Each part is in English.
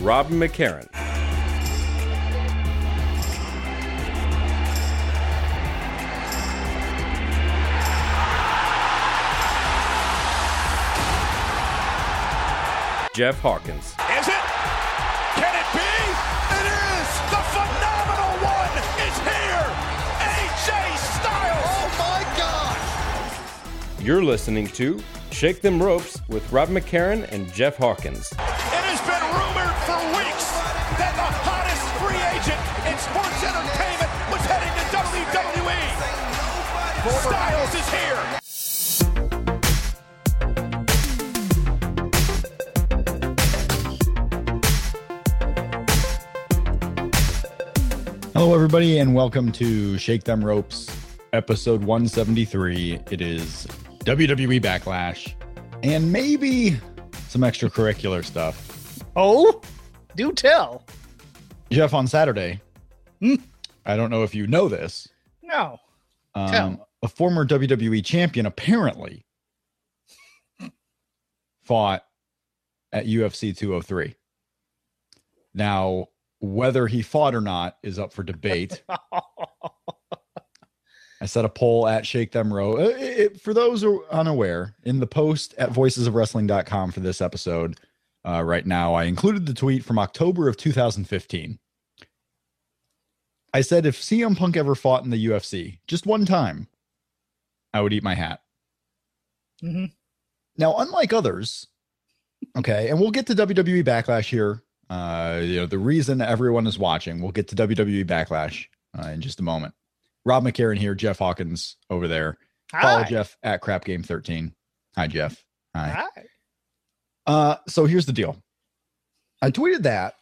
Rob McCarran. Jeff Hawkins. Is it? Can it be? It is! The phenomenal one is here! AJ Styles! Oh my God! You're listening to Shake Them Ropes with Rob McCarran and Jeff Hawkins. Styles is here. Hello, everybody, and welcome to Shake Them Ropes, episode 173. It is WWE Backlash and maybe some extracurricular stuff. Oh, do tell. Jeff, on Saturday, Hmm. I don't know if you know this, No. um, Tell. A former WWE champion apparently fought at UFC 203. Now, whether he fought or not is up for debate. I set a poll at Shake Them Row. Uh, it- for those who are unaware, in the post at voicesofwrestling.com for this episode, uh, right now, I included the tweet from October of 2015. I said if CM Punk ever fought in the UFC just one time, I would eat my hat. Mhm. Now, unlike others, okay, and we'll get to WWE Backlash here. Uh, you know, the reason everyone is watching, we'll get to WWE Backlash uh, in just a moment. Rob McCarran here, Jeff Hawkins over there. Follow Hi. Jeff at Crap Game 13. Hi, Jeff. Hi. Hi. Uh, so here's the deal. I tweeted that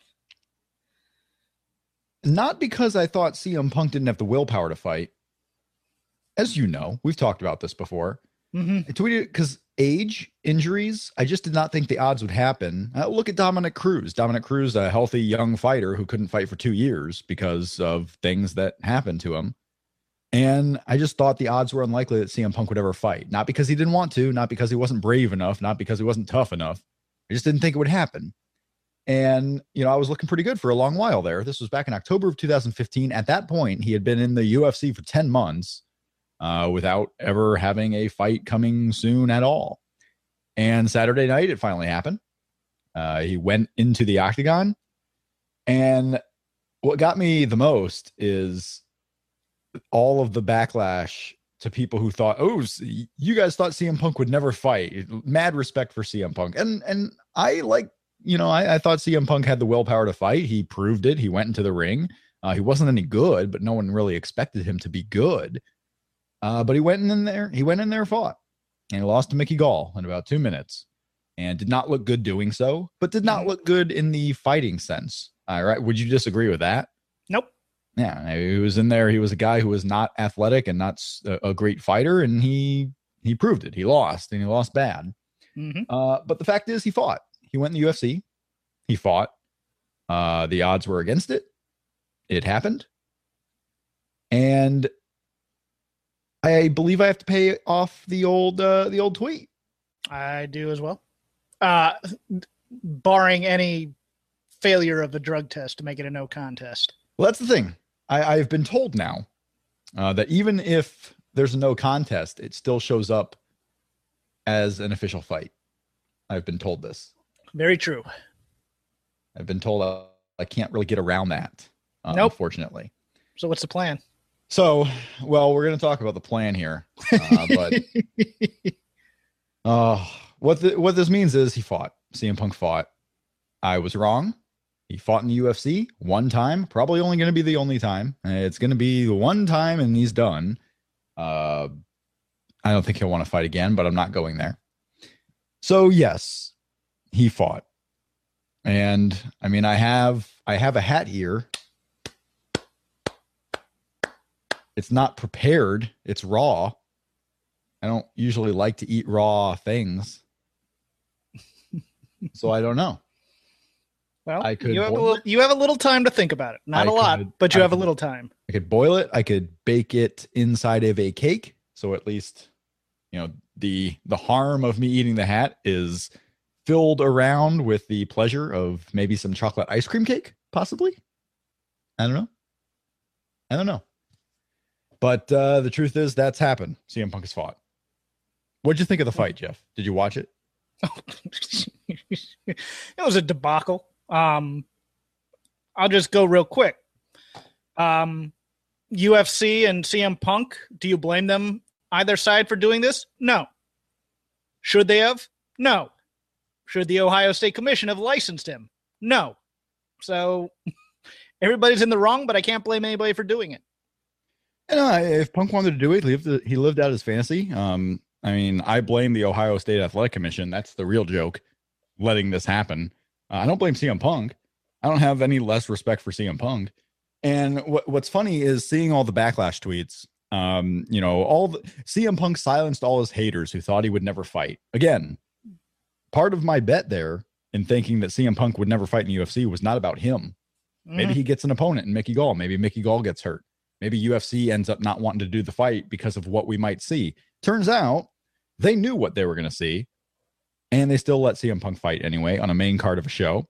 not because I thought CM Punk didn't have the willpower to fight. As you know, we've talked about this before. Mhm. I tweeted because age, injuries, I just did not think the odds would happen. Uh, look at Dominick Cruz. Dominick Cruz, a healthy young fighter who couldn't fight for two years because of things that happened to him. And I just thought the odds were unlikely that CM Punk would ever fight. Not because he didn't want to, not because he wasn't brave enough, not because he wasn't tough enough. I just didn't think it would happen. And, you know, I was looking pretty good for a long while there. This was back in October of 2015. At that point, he had been in the UFC for 10 months uh, without ever having a fight coming soon at all. And Saturday night, it finally happened. Uh, he went into the octagon. And what got me the most is all of the backlash to people who thought, "Oh, you guys thought CM Punk would never fight." Mad respect for CM Punk, and and I like, you know, I, I thought CM Punk had the willpower to fight. He proved it. He went into the ring. Uh, he wasn't any good, but no one really expected him to be good. Uh, but he went in there. He went in there, fought, and he lost to Mickey Gall in about two minutes, and did not look good doing so. But did not look good in the fighting sense. All right, would you disagree with that? Nope. Yeah, he was in there. He was a guy who was not athletic and not a great fighter, and he he proved it. He lost, and he lost bad. Mhm. Uh, but the fact is, he fought. He went in the UFC. He fought. Uh, the odds were against it. It happened, and I believe I have to pay off the old uh, the old tweet. I do as well. Uh, barring any failure of the drug test to make it a no contest. Well, that's the thing. I, I've been told now uh, that even if there's a no contest, it still shows up as an official fight. I've been told this. Very true. I've been told uh, I can't really get around that, uh, Nope. unfortunately. So what's the plan? So, well, we're going to talk about the plan here, uh, but uh, what the, what this means is he fought. CM Punk fought. I was wrong. He fought in the UFC one time, probably only going to be the only time. It's going to be the one time, and he's done. Uh, I don't think he'll want to fight again, but I'm not going there. So yes, he fought. And I mean, I have I have a hat here. It's not prepared. It's raw. I don't usually like to eat raw things. so I don't know. Well, I could you have a little, you have a little time to think about it. Not I a lot, could- but you I have a little time. I could boil it. I could bake it inside of a cake. So at least, you know, the the harm of me eating the hat is filled around with the pleasure of maybe some chocolate ice cream cake, possibly. I don't know. I don't know. But uh, the truth is, that's happened. CM Punk has fought. What'd you think of the fight, Jeff? Did you watch it? it was a debacle. Um, I'll just go real quick. Um, UFC and CM Punk, do you blame them either side for doing this? No. Should they have? No. Should the Ohio State Commission have licensed him? No. So everybody's in the wrong, but I can't blame anybody for doing it. And uh, if Punk wanted to do it, he lived, he lived out his fantasy. Um, I mean, I blame the Ohio State Athletic Commission. That's the real joke, letting this happen. Uh, I don't blame CM Punk. I don't have any less respect for CM Punk. And what, what's funny is seeing all the backlash tweets. Um, you know, all the CM Punk silenced all his haters who thought he would never fight. Again, part of my bet there in thinking that CM Punk would never fight in the UFC was not about him. Maybe Mhm. he gets an opponent in Mickey Gall. Maybe Mickey Gall gets hurt. Maybe UFC ends up not wanting to do the fight because of what we might see. Turns out they knew what they were going to see, and they still let CM Punk fight anyway on a main card of a show.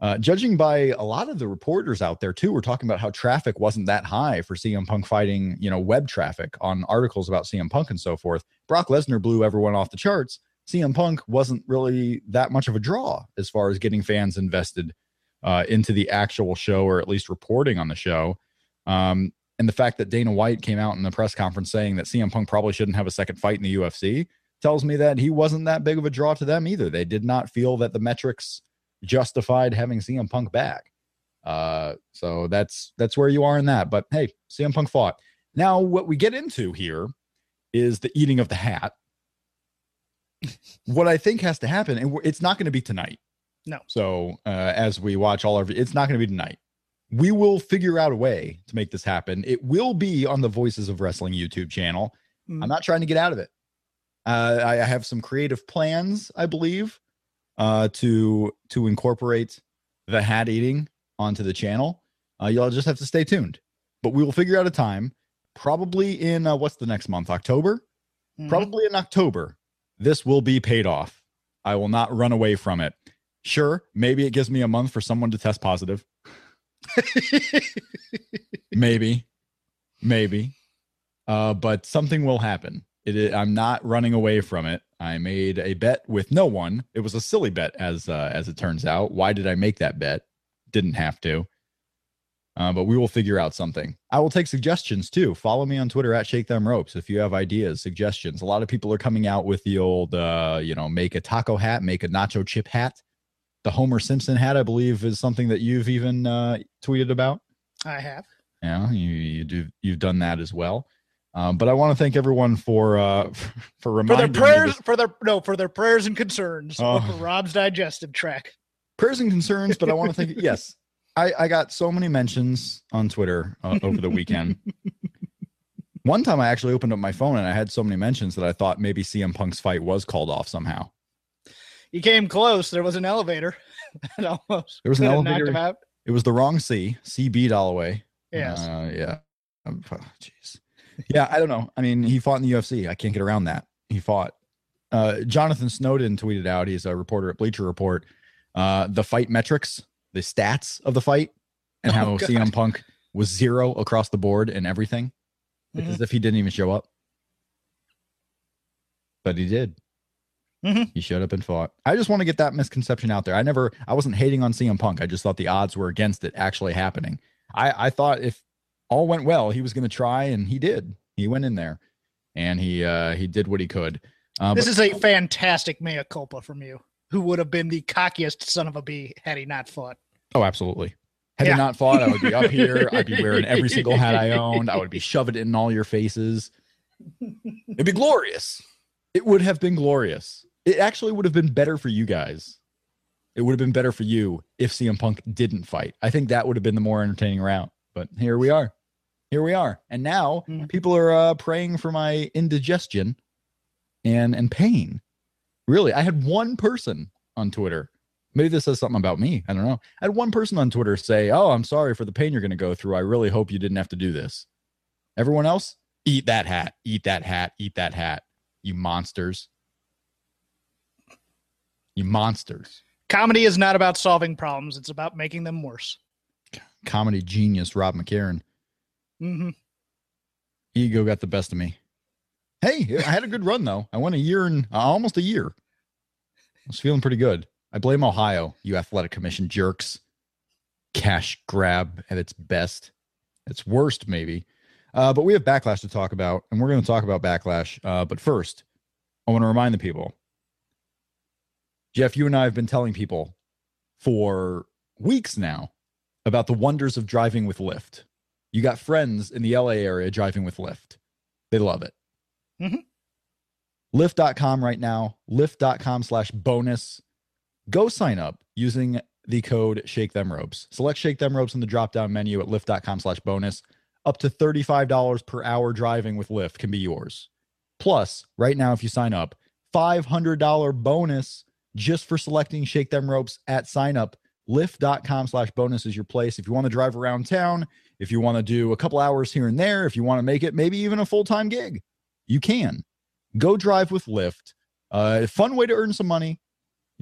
Uh, judging by a lot of the reporters out there too, we're talking about how traffic wasn't that high for CM Punk fighting, you know, web traffic on articles about CM Punk and so forth. Brock Lesnar blew everyone off the charts. CM Punk wasn't really that much of a draw as far as getting fans invested uh, into the actual show or at least reporting on the show. Um, and the fact that Dana White came out in the press conference saying that CM Punk probably shouldn't have a second fight in the UFC tells me that he wasn't that big of a draw to them either. They did not feel that the metrics justified having CM Punk back. Uh, so that's that's where you are in that. But hey, CM Punk fought. Now, what we get into here is the eating of the hat. what I think has to happen, and it's not going to be tonight. No. So uh, as we watch all our, it's not going to be tonight. We will figure out a way to make this happen. It will be on the Voices of Wrestling YouTube channel. Mhm. I'm not trying to get out of it. Uh, I, I have some creative plans, I believe, uh, to to incorporate the hat eating onto the channel. Uh, you'll just have to stay tuned, but we will figure out a time. Probably in uh, what's the next month? October. Mhm. Probably in October. This will be paid off. I will not run away from it. Sure, maybe it gives me a month for someone to test positive. maybe, maybe. Uh, but something will happen. It I'm not running away from it. I made a bet with no one. It was a silly bet, as uh, as it turns out. Why did I make that bet? Didn't have to. Uh, but we will figure out something. I will take suggestions too. Follow me on Twitter at Shake Them Ropes if you have ideas, suggestions. A lot of people are coming out with the old, uh, you know, make a taco hat, make a nacho chip hat. The Homer Simpson hat, I believe, is something that you've even uh, tweeted about. I have. Yeah, you, you do. You've done that as well. Um, but I want to thank everyone for uh, for For reminding their me prayers, for their no, for their prayers and concerns Oh. for Rob's digestive track. prayers and concerns. But I want to thank yes, I I got so many mentions on Twitter uh, over the weekend. One time, I actually opened up my phone and I had so many mentions that I thought maybe CM Punk's fight was called off somehow. You came close. There was an elevator. that almost There was an could have knocked elevator. It was the wrong C. CB Dollaway. Yes. Uh, yeah. Um, oh, Jeez. yeah, I don't know. I mean, he fought in the UFC. I can't get around that. He fought. Uh, Jonathan Snowden tweeted out. He's a reporter at Bleacher Report. Uh, the fight metrics, the stats of the fight, and how Oh, God. CM Punk was zero across the board and everything. It's Mhm. as if he didn't even show up. But he did. Mhm. He showed up and fought. I just want to get that misconception out there. I never, I wasn't hating on CM Punk. I just thought the odds were against it actually happening. I, I thought if all went well, he was going to try, and he did. He went in there, and he, uh, he did what he could. Uh, This but- is a fantastic mea culpa from you, who would have been the cockiest son of a bee had he not fought. oh, absolutely. Had Yeah. he not fought, I would be up here. I'd be wearing every single hat I owned. I would be shoving it in all your faces. It'd be glorious. It would have been glorious. It actually would have been better for you guys it would have been better for you if CM Punk didn't fight. I think that would have been the more entertaining route. But here we are. Here we are. And now Mm. people are uh, praying for my indigestion and and pain. Really, I had one person on Twitter. Maybe this says something about me. I don't know. I had one person on Twitter say, "Oh, I'm sorry for the pain you're going to go through. I really hope you didn't have to do this." Everyone else, eat that hat. Eat that hat. Eat that hat. You monsters. You monsters. Comedy is not about solving problems; it's about making them worse. Comedy genius Rob McCarran. hmm Ego got the best of me. Hey, I had a good run though. I went a year and uh, almost a year. I was feeling pretty good. I blame Ohio, you athletic commission jerks. Cash grab at its best. Its worst, maybe. Uh, but we have backlash to talk about, and we're going to talk about backlash. Uh, but first, I want to remind the people. Jeff, you and I have been telling people for weeks now about the wonders of driving with Lyft. You got friends in the LA area driving with Lyft. They love it. Mhm. Lyft.com right now, Lyft.com slash bonus. Go sign up using the code Shake Them Ropes. Select Shake Them Ropes in the drop down menu at Lyft.com slash bonus. Up to $35 per hour driving with Lyft can be yours. Plus, right now, if you sign up, $500 bonus just for selecting Shake Them Ropes at sign up. Lyft.com slash bonus is your place. If you want to drive around town, if you want to do a couple hours here and there, if you want to make it maybe even a full time gig, you can. Go drive with Lyft. Uh, fun way to earn some money.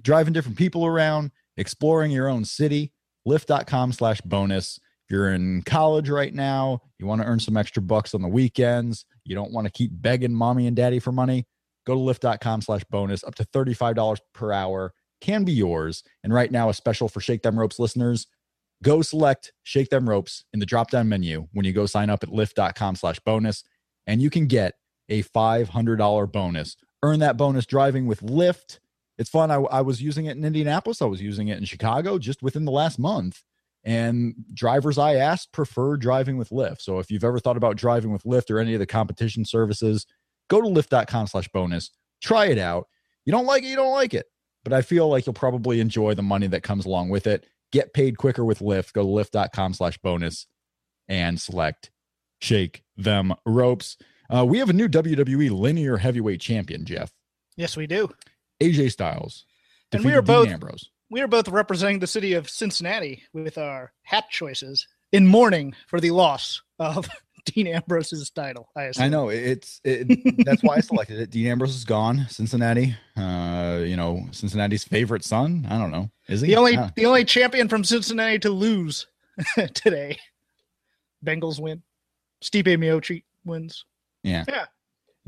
Driving different people around, exploring your own city. Lyft.com slash bonus. If you're in college right now, you want to earn some extra bucks on the weekends, you don't want to keep begging mommy and daddy for money, go to Lyft.com slash bonus. Up to $35 per hour can be yours. And right now, a special for Shake Them Ropes listeners go select Shake Them Ropes in the drop down menu when you go sign up at Lyft.com slash bonus, and you can get a $500 bonus. Earn that bonus driving with Lyft. It's fun. I, I was using it in Indianapolis. I was using it in Chicago just within the last month. And drivers I asked prefer driving with Lyft. So if you've ever thought about driving with Lyft or any of the competition services, go to lyft.com slash bonus. Try it out. You don't like it, you don't like it. But I feel like you'll probably enjoy the money that comes along with it. Get paid quicker with Lyft. Go to lyft.com slash bonus and select Shake Them Ropes. Uh, we have a new WWE linear heavyweight champion, Jeff. Yes, we do. AJ Styles. And we are Dean both- Ambrose. We are both representing the city of Cincinnati with our hat choices in mourning for the loss of Dean Ambrose's title. I. I know it's it, that's why I selected it. Dean Ambrose is gone. Cincinnati, uh, you know, Cincinnati's favorite son. I don't know. Is he the only Ah. the only champion from Cincinnati to lose today. Bengals win. Stipe Miocic wins. Yeah. Yeah.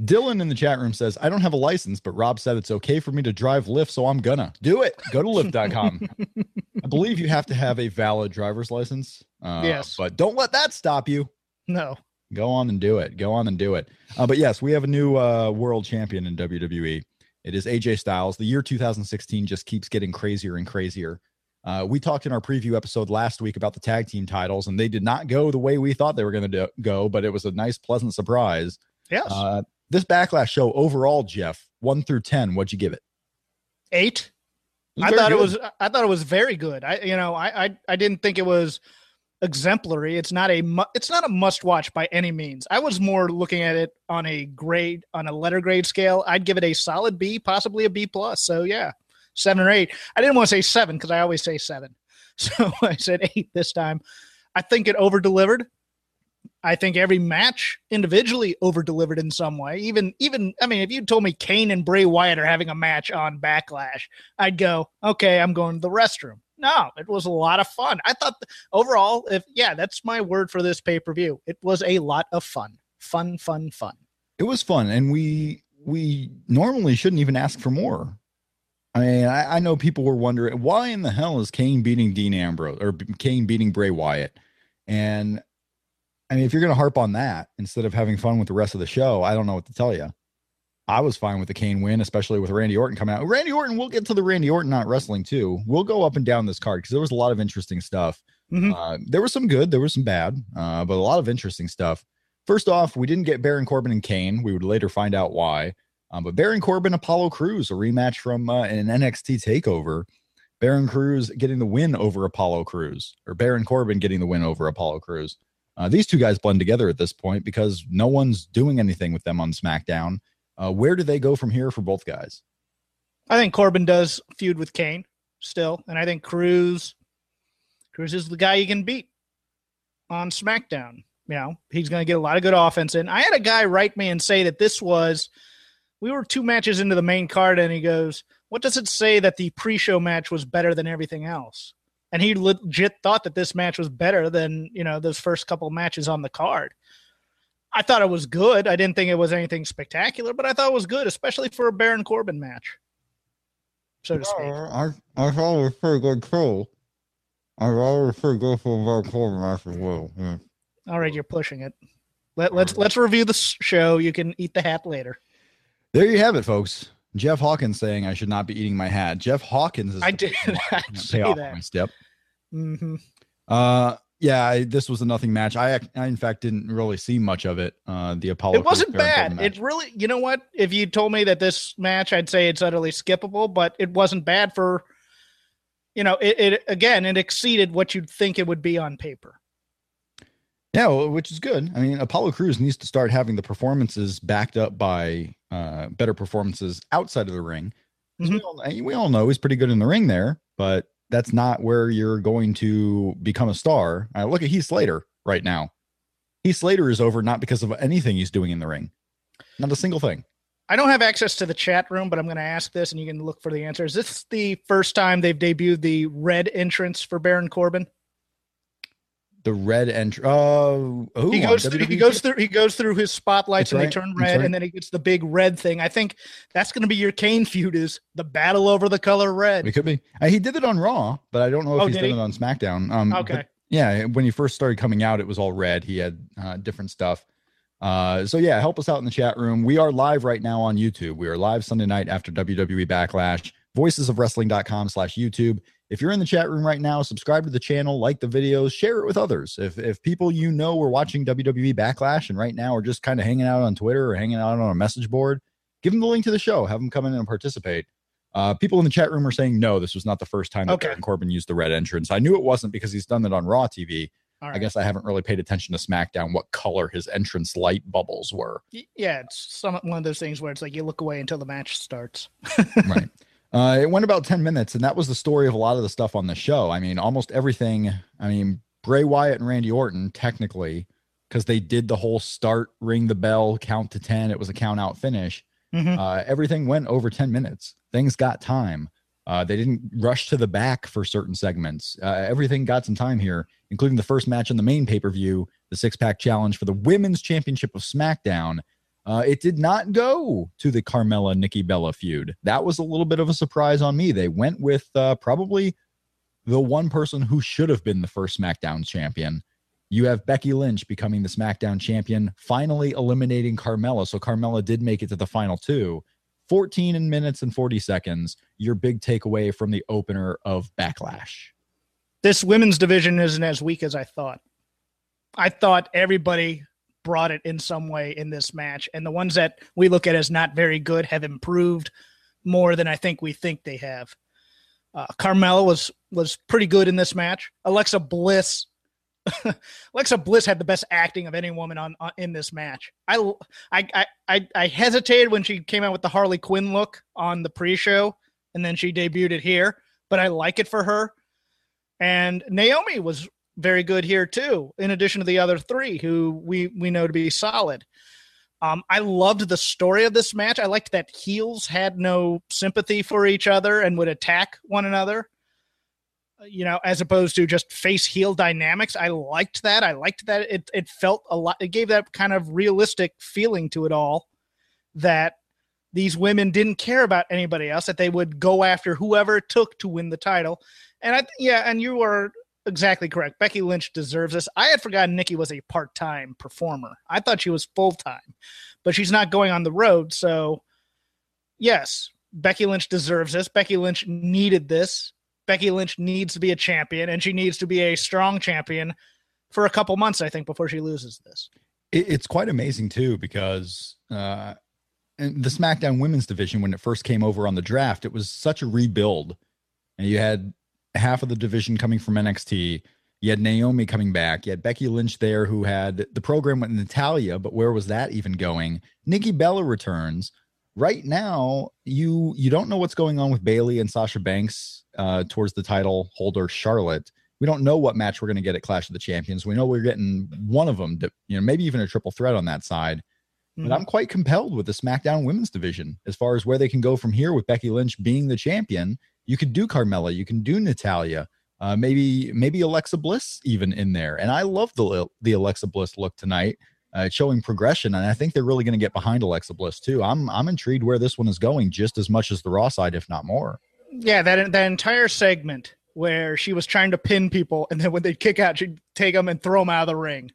Dylan in the chat room says, I don't have a license, but Rob said it's okay for me to drive Lyft, so I'm gonna do it. Go to Lyft.com. I believe you have to have a valid driver's license. Uh, Yes. But don't let that stop you. No. Go on and do it. Go on and do it. Uh, but yes, we have a new uh, world champion in WWE. It is AJ Styles. The year 2016 just keeps getting crazier and crazier. Uh, we talked in our preview episode last week about the tag team titles, and they did not go the way we thought they were going to go, but it was a nice, pleasant surprise. Yes. Uh, this backlash show overall, Jeff, one through ten, what'd you give it? Eight. It I thought it was I thought it was very good. I you know I I, I didn't think it was exemplary. It's not a mu- it's not a must watch by any means. I was more looking at it on a grade on a letter grade scale. I'd give it a solid B, possibly a B plus. So yeah, seven or eight. I didn't want to say seven because I always say seven, so I said eight this time. I think it over delivered. I think every match individually over delivered in some way. Even even I mean, if you told me Kane and Bray Wyatt are having a match on Backlash, I'd go, okay, I'm going to the restroom. No, it was a lot of fun. I thought overall, if yeah, that's my word for this pay per view. It was a lot of fun, fun, fun, fun. it was fun and we we normally shouldn't even ask for more i mean I, I know people were wondering why in the hell is kane beating dean ambrose or kane beating bray wyatt and i mean if you're going to harp on that instead of having fun with the rest of the show i don't know what to tell you i was fine with the kane win especially with randy orton coming out randy orton we'll get to the randy orton not wrestling too we'll go up and down this card because there was a lot of interesting stuff Mhm. uh, there was some good, there was some bad, uh, but a lot of interesting stuff. First off, we didn't get Baron Corbin and Kane. We would later find out why. Um, but Baron Corbin, Apollo Crews, a rematch from uh, an NXT takeover. Baron Cruz getting the win over Apollo Crews, or Baron Corbin getting the win over Apollo Crews. Uh, these two guys blend together at this point because no one's doing anything with them on SmackDown. Uh, where do they go from here for both guys? I think Corbin does feud with Kane still, and I think Crews Crews is the guy you can beat on SmackDown. You know, he's going to get a lot of good offense in. I had a guy write me and say that this was we were two matches into the main card, and he goes, "What does it say that the pre-show match was better than everything else?" And he legit thought that this match was better than you know those first couple matches on the card. I thought it was good. I didn't think it was anything spectacular, but I thought it was good, especially for a Baron Corbin match, so to speak. I, I thought it was pretty good too. I thought it was pretty good for a Baron Corbin match as well. Yeah. All right, you're pushing it. Let, let's let's review the show. You can eat the hat later. There you have it, folks. Jeff Hawkins saying I should not be eating my hat. Jeff Hawkins is I did not say pay off that. my step. hmm Uh, yeah, I, this was a nothing match. I, I in fact didn't really see much of it. Uh, the Apollo. It wasn't bad. It really, you know what? If you told me that this match, I'd say it's utterly skippable, but it wasn't bad for, you know, it, it again, it exceeded what you'd think it would be on paper. Yeah, well, which is good. I mean, Apollo Crews needs to start having the performances backed up by uh, better performances outside of the ring. 'Cause We, all, we all know he's pretty good in the ring there, but that's not where you're going to become a star. Uh, look at Heath Slater right now. Heath Slater is over not because of anything he's doing in the ring, not a single thing. I don't have access to the chat room, but I'm going to ask this, and you can look for the answer. Is this the first time they've debuted the red entrance for Baron Corbin? The red entry. Oh, he goes through, he goes through he goes through his spotlights That's and right. they turn red right. and then he gets the big red thing. I think that's going to be your Kane feud is the battle over the color red. It could be. Uh, he did it on Raw, but I don't know if Oh, he's done he? it on SmackDown. Um, Okay. yeah, when he first started coming out, it was all red. He had uh, different stuff. Uh, so yeah, help us out in the chat room. We are live right now on YouTube. We are live Sunday night after WWE Backlash. Voicesofwrestling.com slash YouTube. If you're in the chat room right now, subscribe to the channel, like the videos, share it with others. If if people you know are watching WWE Backlash and right now are just kind of hanging out on Twitter or hanging out on a message board, give them the link to the show. Have them come in and participate. Uh, people in the chat room are saying no, this was not the first time that Okay. Baron Corbin used the red entrance. I knew it wasn't because he's done it on Raw TV. All I guess I haven't really paid attention to SmackDown what color his entrance light bubbles were. Yeah, it's some one of those things where it's like you look away until the match starts. right. Uh, it went about 10 minutes, and that was the story of a lot of the stuff on the show. I mean, almost everything. I mean, Bray Wyatt and Randy Orton, technically, because they did the whole start, ring the bell, count to 10. It was a count out finish. Mhm. Uh, everything went over 10 minutes. Things got time. Uh, they didn't rush to the back for certain segments. Uh, everything got some time here, including the first match in the main pay per view, the six pack challenge for the women's championship of SmackDown. Uh, it did not go to the Carmella Nikki Bella feud. That was a little bit of a surprise on me. They went with uh, probably the one person who should have been the first SmackDown champion. You have Becky Lynch becoming the SmackDown champion, finally eliminating Carmella. So Carmella did make it to the final two. 14 in minutes and 40 seconds. Your big takeaway from the opener of Backlash. This women's division isn't as weak as I thought. I thought everybody brought it in some way in this match, and the ones that we look at as not very good have improved more than I think we think they have. Uh, Carmella was was pretty good in this match. Alexa Bliss, Alexa Bliss had the best acting of any woman on, on in this match. I, I I I I hesitated when she came out with the Harley Quinn look on the pre-show, and then she debuted it here. But I like it for her. And Naomi was very good here too, in addition to the other three who we we know to be solid. Um, I loved the story of this match. I liked that heels had no sympathy for each other and would attack one another. You know, as opposed to just face heel dynamics. I liked that. I liked that it it felt a lot. It gave that kind of realistic feeling to it all. That these women didn't care about anybody else. That they would go after whoever it took to win the title. And I, yeah, and you are exactly correct. Becky Lynch deserves this. I had forgotten Nikki was a part time performer. I thought she was full time, but she's not going on the road. So, yes, Becky Lynch deserves this. Becky Lynch needed this. Becky Lynch needs to be a champion, and she needs to be a strong champion for a couple months, I think, before she loses this. It's quite amazing too because uh, the SmackDown Women's division, when it first came over on the draft, it was such a rebuild and you had half of the division coming from NXT. You had Naomi coming back. You had Becky Lynch there, who had the program with Natalya, but where was that even going? Nikki Bella returns. Right now, you you don't know what's going on with Bayley and Sasha Banks uh, towards the title holder Charlotte. We don't know what match we're going to get at Clash of the Champions. We know we're getting one of them, to, you know, maybe even a triple threat on that side. But I'm quite compelled with the SmackDown Women's Division as far as where they can go from here with Becky Lynch being the champion. You could do Carmella, you can do Natalya, uh, maybe maybe Alexa Bliss even in there. And I love the the Alexa Bliss look tonight, uh, showing progression, and I think they're really going to get behind Alexa Bliss too. I'm I'm intrigued where this one is going, just as much as the Raw side, if not more. Yeah, that that entire segment where she was trying to pin people, and then when they'd kick out, she'd take them and throw them out of the ring.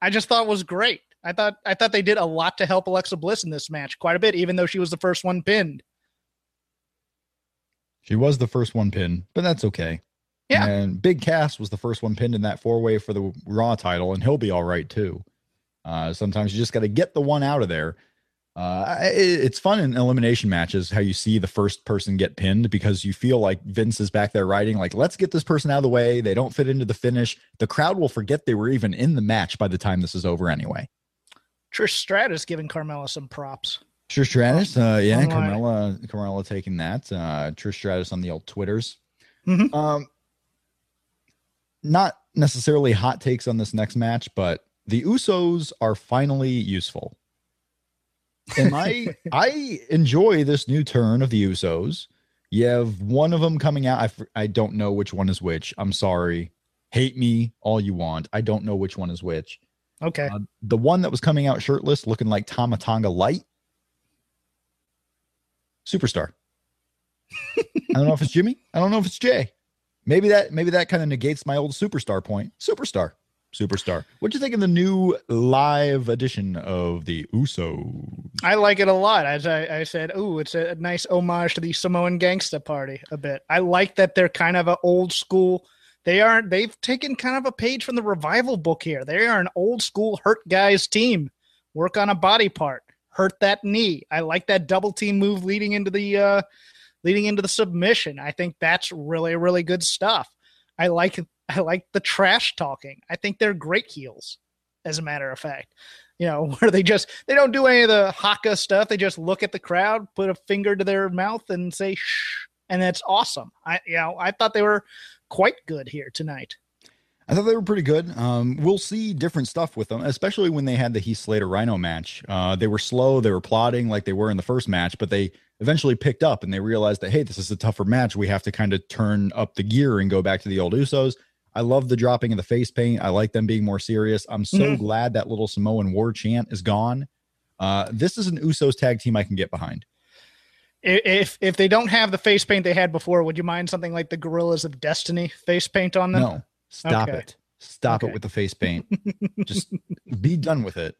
I just thought was great. I thought I thought they did a lot to help Alexa Bliss in this match, quite a bit, even though she was the first one pinned. She was the first one pinned, but that's okay. Yeah. And Big Cass was the first one pinned in that four way for the Raw title, and he'll be all right too. Uh, sometimes you just got to get the one out of there. Uh, it, it's fun in elimination matches how you see the first person get pinned because you feel like Vince is back there writing, like, let's get this person out of the way. They don't fit into the finish. The crowd will forget they were even in the match by the time this is over anyway. Trish Stratus giving Carmella some props. Trish Stratus, uh, yeah, Online. Carmella, Carmella taking that. Uh, Trish Stratus on the old Twitters. Mhm. Um, not necessarily hot takes on this next match, but the Usos are finally useful. And I I enjoy this new turn of the Usos. You have one of them coming out. I, I don't know which one is which. I'm sorry. Hate me all you want. I don't know which one is which. Okay. Uh, the one that was coming out shirtless, looking like Tama Tonga Light, superstar. I don't know if it's Jimmy. I don't know if it's Jay. Maybe that maybe that kind of negates my old superstar point. Superstar, superstar. What'd you think of the new live edition of the Usos? I like it a lot. As I, I said, ooh, it's a nice homage to the Samoan Gangsta Party a bit. I like that they're kind of an old school. They are they've taken kind of a page from the revival book here. They are an old school hurt guys team. Work on a body part. Hurt that knee. I like that double team move leading into the uh leading into the submission. I think that's really really good stuff. I like I like the trash talking. I think they're great heels as a matter of fact you know, where they just they don't do any of the haka stuff. They just look at the crowd, put a finger to their mouth, and say shh, and that's awesome. I you know I thought they were quite good here tonight. I thought they were pretty good. Um, we'll see different stuff with them, especially when they had the Heath Slater Rhino match. Uh, they were slow, they were plodding like they were in the first match, but they eventually picked up and they realized that hey, this is a tougher match. We have to kind of turn up the gear and go back to the old Usos. I love the dropping of the face paint. I like them being more serious. I'm so Mhm. glad that little Samoan war chant is gone. Uh, this is an Usos tag team I can get behind. If if they don't have the face paint they had before, would you mind something like the Guerrillas of Destiny face paint on them? No, stop Okay. it. Stop Okay. it with the face paint. Just be done with it.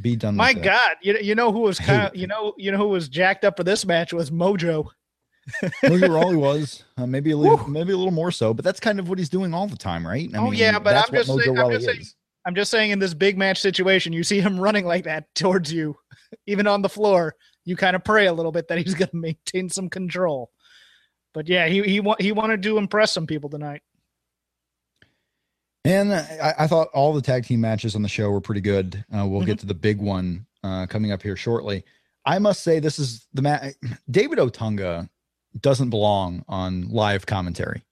Be done My with it. My God, you you know who was kind of you know you know who was jacked up for this match was Mojo. Mojo Rawley was uh, maybe a little, maybe a little more so, but that's kind of what he's doing all the time, right? I Oh, yeah, but I'm just saying- I'm just saying- I'm just saying in this big match situation, you see him running like that towards you, even on the floor. You kind of pray a little bit that he's going to maintain some control. But yeah, he he wa- he wanted to impress some people tonight. And I, I thought all the tag team matches on the show were pretty good. Uh, we'll get to the big one uh, coming up here shortly. I must say, this is the match. David Otunga doesn't belong on live commentary.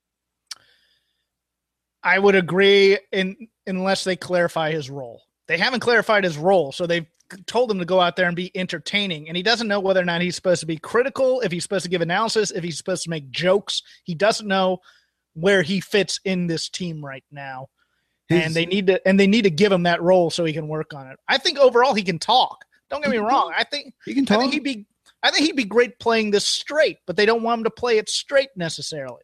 I would agree, in unless they clarify his role. They haven't clarified his role, so they've told him to go out there and be entertaining. And he doesn't know whether or not he's supposed to be critical, if he's supposed to give analysis, if he's supposed to make jokes. He doesn't know where he fits in this team right now. His- and they need to and they need to give him that role so he can work on it. I think overall he can talk. Don't get me wrong. I think he can I talk. think he'd be I think he'd be great playing this straight, but they don't want him to play it straight necessarily.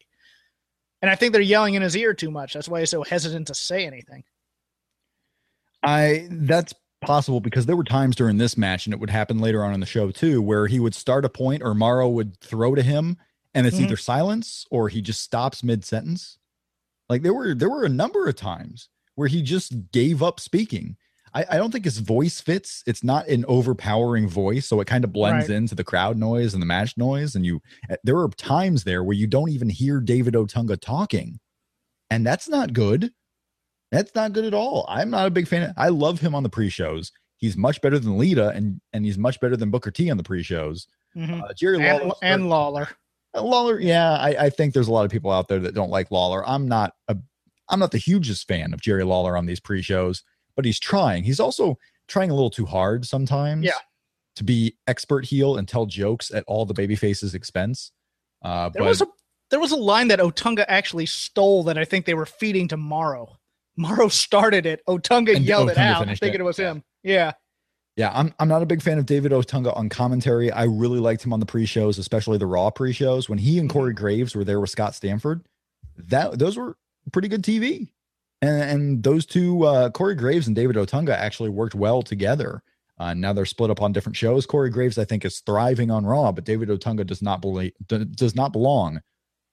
And I think they're yelling in his ear too much. That's why he's so hesitant to say anything. I that's possible because there were times during this match, and it would happen later on in the show too, where he would start a point or Mauro would throw to him, and it's Mhm. either silence or he just stops mid sentence. Like there were there were a number of times where he just gave up speaking. I, I don't think his voice fits. It's not an overpowering voice, so it kind of blends Right. into the crowd noise and the match noise. And you, eh, there are times there where you don't even hear David Otunga talking, and that's not good. That's not good at all. I'm not a big fan. Of, I love him on the pre-shows. He's much better than Lita, and and he's much better than Booker T on the pre-shows. Mhm. Uh, Jerry and, Lawler, and Lawler. uh, Lawler, yeah, I, I think there's a lot of people out there that don't like Lawler. I'm not a, I'm not the hugest fan of Jerry Lawler on these pre-shows, but he's trying. He's also trying a little too hard sometimes. Yeah. To be expert heel and tell jokes at all the babyfaces' expense. Uh, There but was a there was a line that Otunga actually stole that I think they were feeding to Mauro. Mauro started it. Otunga yelled it Otunga out, finished thinking it. it was him. Yeah. Yeah, I'm I'm not a big fan of David Otunga on commentary. I really liked him on the pre-shows, especially the Raw pre-shows when he and Mm-hmm. Corey Graves were there with Scott Stanford. That those were pretty good TV, and and those two uh, Corey Graves and David Otunga actually worked well together. Uh, now they're split up on different shows. Corey Graves, I think, is thriving on Raw, but David Otunga does not believe does not belong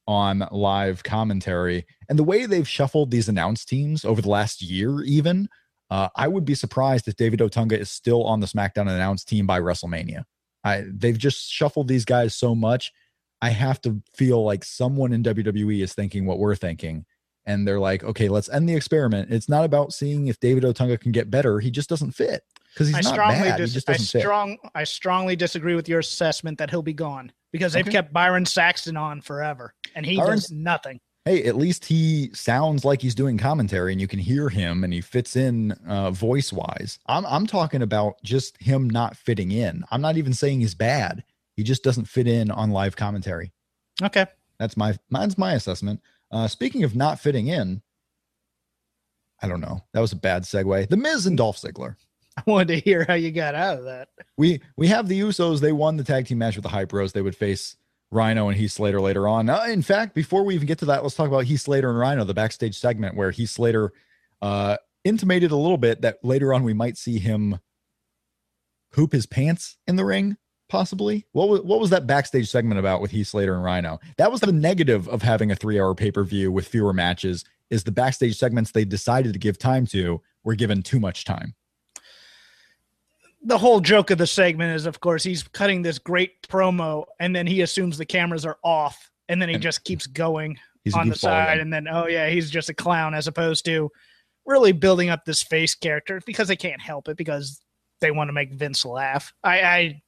on live commentary. And the way they've shuffled these announce teams over the last year, even uh, I would be surprised if David Otunga is still on the SmackDown announce team by WrestleMania. I, they've just shuffled these guys so much. I have to feel like someone in WWE is thinking what we're thinking. And they're like, okay, let's end the experiment. It's not about seeing if David Otunga can get better. He just doesn't fit because he's I not strongly bad. dis- he just doesn't fit. strong I strongly disagree with your assessment that he'll be gone because they've Okay. kept Byron Saxton on forever and he Byron's- does nothing. hey, at least he sounds like he's doing commentary and you can hear him and he fits in uh, voice wise. I'm, I'm talking about just him not fitting in. I'm not even saying he's bad. He just doesn't fit in on live commentary. Okay. That's my, mine's my assessment. Uh, speaking of not fitting in, I don't know. That was a bad segue. The Miz and Dolph Ziggler. I wanted to hear how you got out of that. We we have the Usos. They won the tag team match with the Hype Bros. They would face Rhino and Heath Slater later on. Uh, in fact, before we even get to that, let's talk about Heath Slater and Rhino, the backstage segment where Heath Slater uh, intimated a little bit that later on we might see him hoop his pants in the ring, possibly. What was what was that backstage segment about with Heath Slater and Rhino? That was the negative of having a three hour pay per view with fewer matches. Is the backstage segments they decided to give time to were given too much time. The whole joke of the segment is, of course, he's cutting this great promo and then he assumes the cameras are off and then he And- just keeps going on the side and then, oh, yeah, he's just a clown as opposed to really building up this face character because they can't help it because they want to make Vince laugh. I, I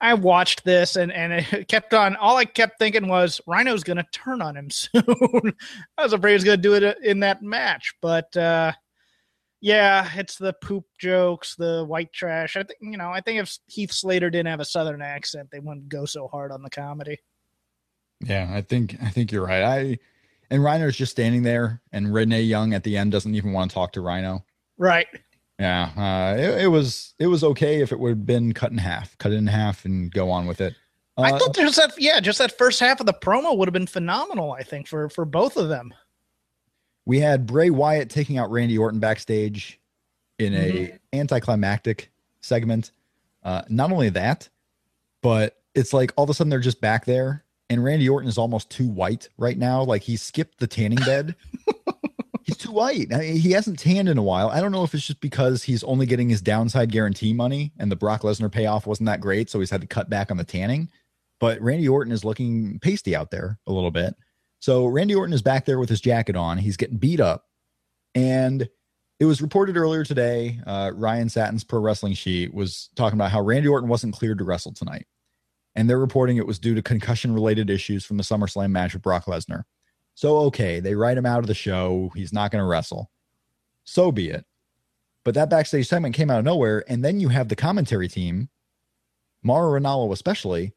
I watched this and and it kept on. All I kept thinking was Rhino's going to turn on him soon. I was afraid he was going to do it in that match, but uh, yeah, it's the poop jokes, the white trash. I think you know. I think if Heath Slater didn't have a Southern accent, they wouldn't go so hard on the comedy. Yeah, I think I think you're right. I and Rhino's just standing there, and Renee Young at the end doesn't even want to talk to Rhino. Right. Yeah, uh, it, it was it was okay if it would have been cut in half, cut it in half, and go on with it. I Uh, thought there's that. Yeah, just that first half of the promo would have been phenomenal. I think for for both of them. we had Bray Wyatt taking out Randy Orton backstage in a anticlimactic segment. Uh, not only that, but it's like all of a sudden they're just back there, and Randy Orton is almost too white right now. Like he skipped the tanning bed. too white. I mean, he hasn't tanned in a while. I don't know if it's just because he's only getting his downside guarantee money, and the Brock Lesnar payoff wasn't that great, so he's had to cut back on the tanning. But Randy Orton is looking pasty out there a little bit. So Randy Orton is back there with his jacket on. He's getting beat up. And it was reported earlier today. Uh, Ryan Satin's pro wrestling sheet was talking about how Randy Orton wasn't cleared to wrestle tonight. And they're reporting it was due to concussion related issues from the SummerSlam match with Brock Lesnar. So, okay, they write him out of the show. He's not going to wrestle. So be it. But that backstage segment came out of nowhere. And then you have the commentary team, Mauro Ranallo especially,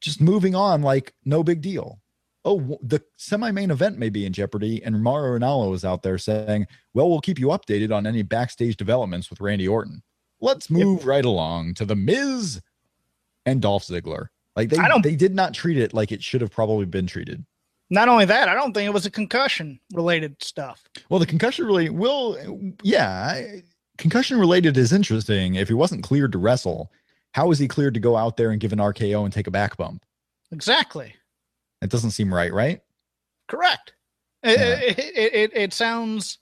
just moving on like no big deal. Oh, the semi-main event may be in jeopardy, and Mauro Ranallo is out there saying, "Well, we'll keep you updated on any backstage developments with Randy Orton." Let's move right along to the Miz and Dolph Ziggler. Like they they did not treat it like it should have probably been treated. Not only that, I don't think it was a concussion related stuff. Well, the concussion really will, yeah, concussion related is interesting. If he wasn't cleared to wrestle, how is he cleared to go out there and give an RKO and take a back bump? Exactly. It doesn't seem right, right? Correct. It, Yeah. it, it, it, it sounds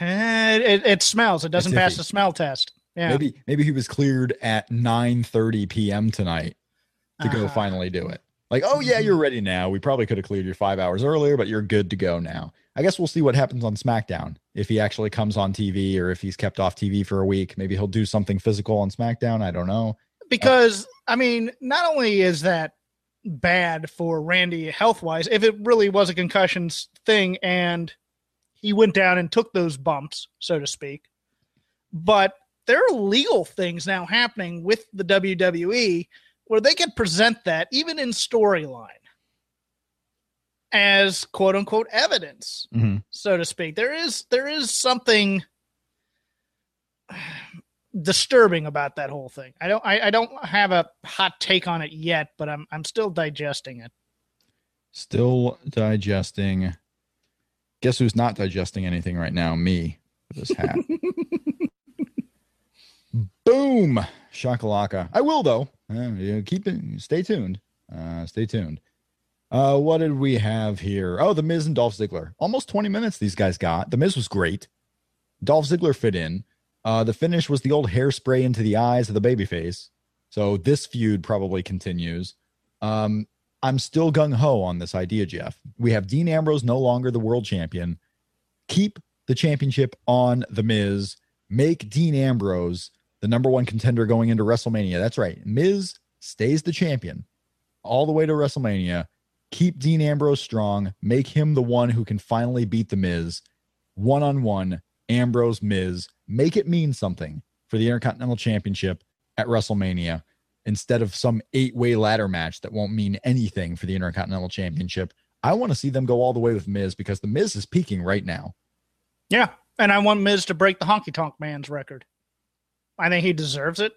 It, it smells. It doesn't pass the smell test. Yeah. Maybe maybe he was cleared at 9:30 p.m. tonight to go Uh-huh. finally do it. Like, oh yeah, you're mm-hmm. ready now. We probably could have cleared you five hours earlier, but you're good to go now. I guess we'll see what happens on SmackDown if he actually comes on TV or if he's kept off TV for a week. Maybe he'll do something physical on SmackDown. I don't know. Uh, because I mean, not only is that bad for Randy health wise, if it really was a concussion s- thing and he went down and took those bumps, so to speak, but there are legal things now happening with the WWE where they can present that even in storyline as quote unquote evidence Mhm. so to speak. There is there is something disturbing about that whole thing. I don't I, I don't have a hot take on it yet, but I'm I'm still digesting it. Still digesting. Guess who's not digesting anything right now? Me with this hat. Boom, shakalaka. I will though. You keep it. Stay tuned. Uh, stay tuned. Uh, what did we have here? Oh, the Miz and Dolph Ziggler. Almost 20 minutes these guys got. The Miz was great. Dolph Ziggler fit in. Uh, the finish was the old hairspray into the eyes of the babyface. So this feud probably continues. Um, I'm still gung ho on this idea, Jeff. We have Dean Ambrose no longer the world champion. Keep the championship on The Miz. Make Dean Ambrose the number one contender going into WrestleMania. That's right. Miz stays the champion all the way to WrestleMania. Keep Dean Ambrose strong. Make him the one who can finally beat The Miz one on one. Ambrose Miz. Make it mean something for the Intercontinental Championship at WrestleMania instead of some eight way ladder match that won't mean anything for the Intercontinental Championship. I want to see them go all the way with Miz because the Miz is peaking right now. Yeah. And I want Miz to break the honky tonk man's record. I think he deserves it.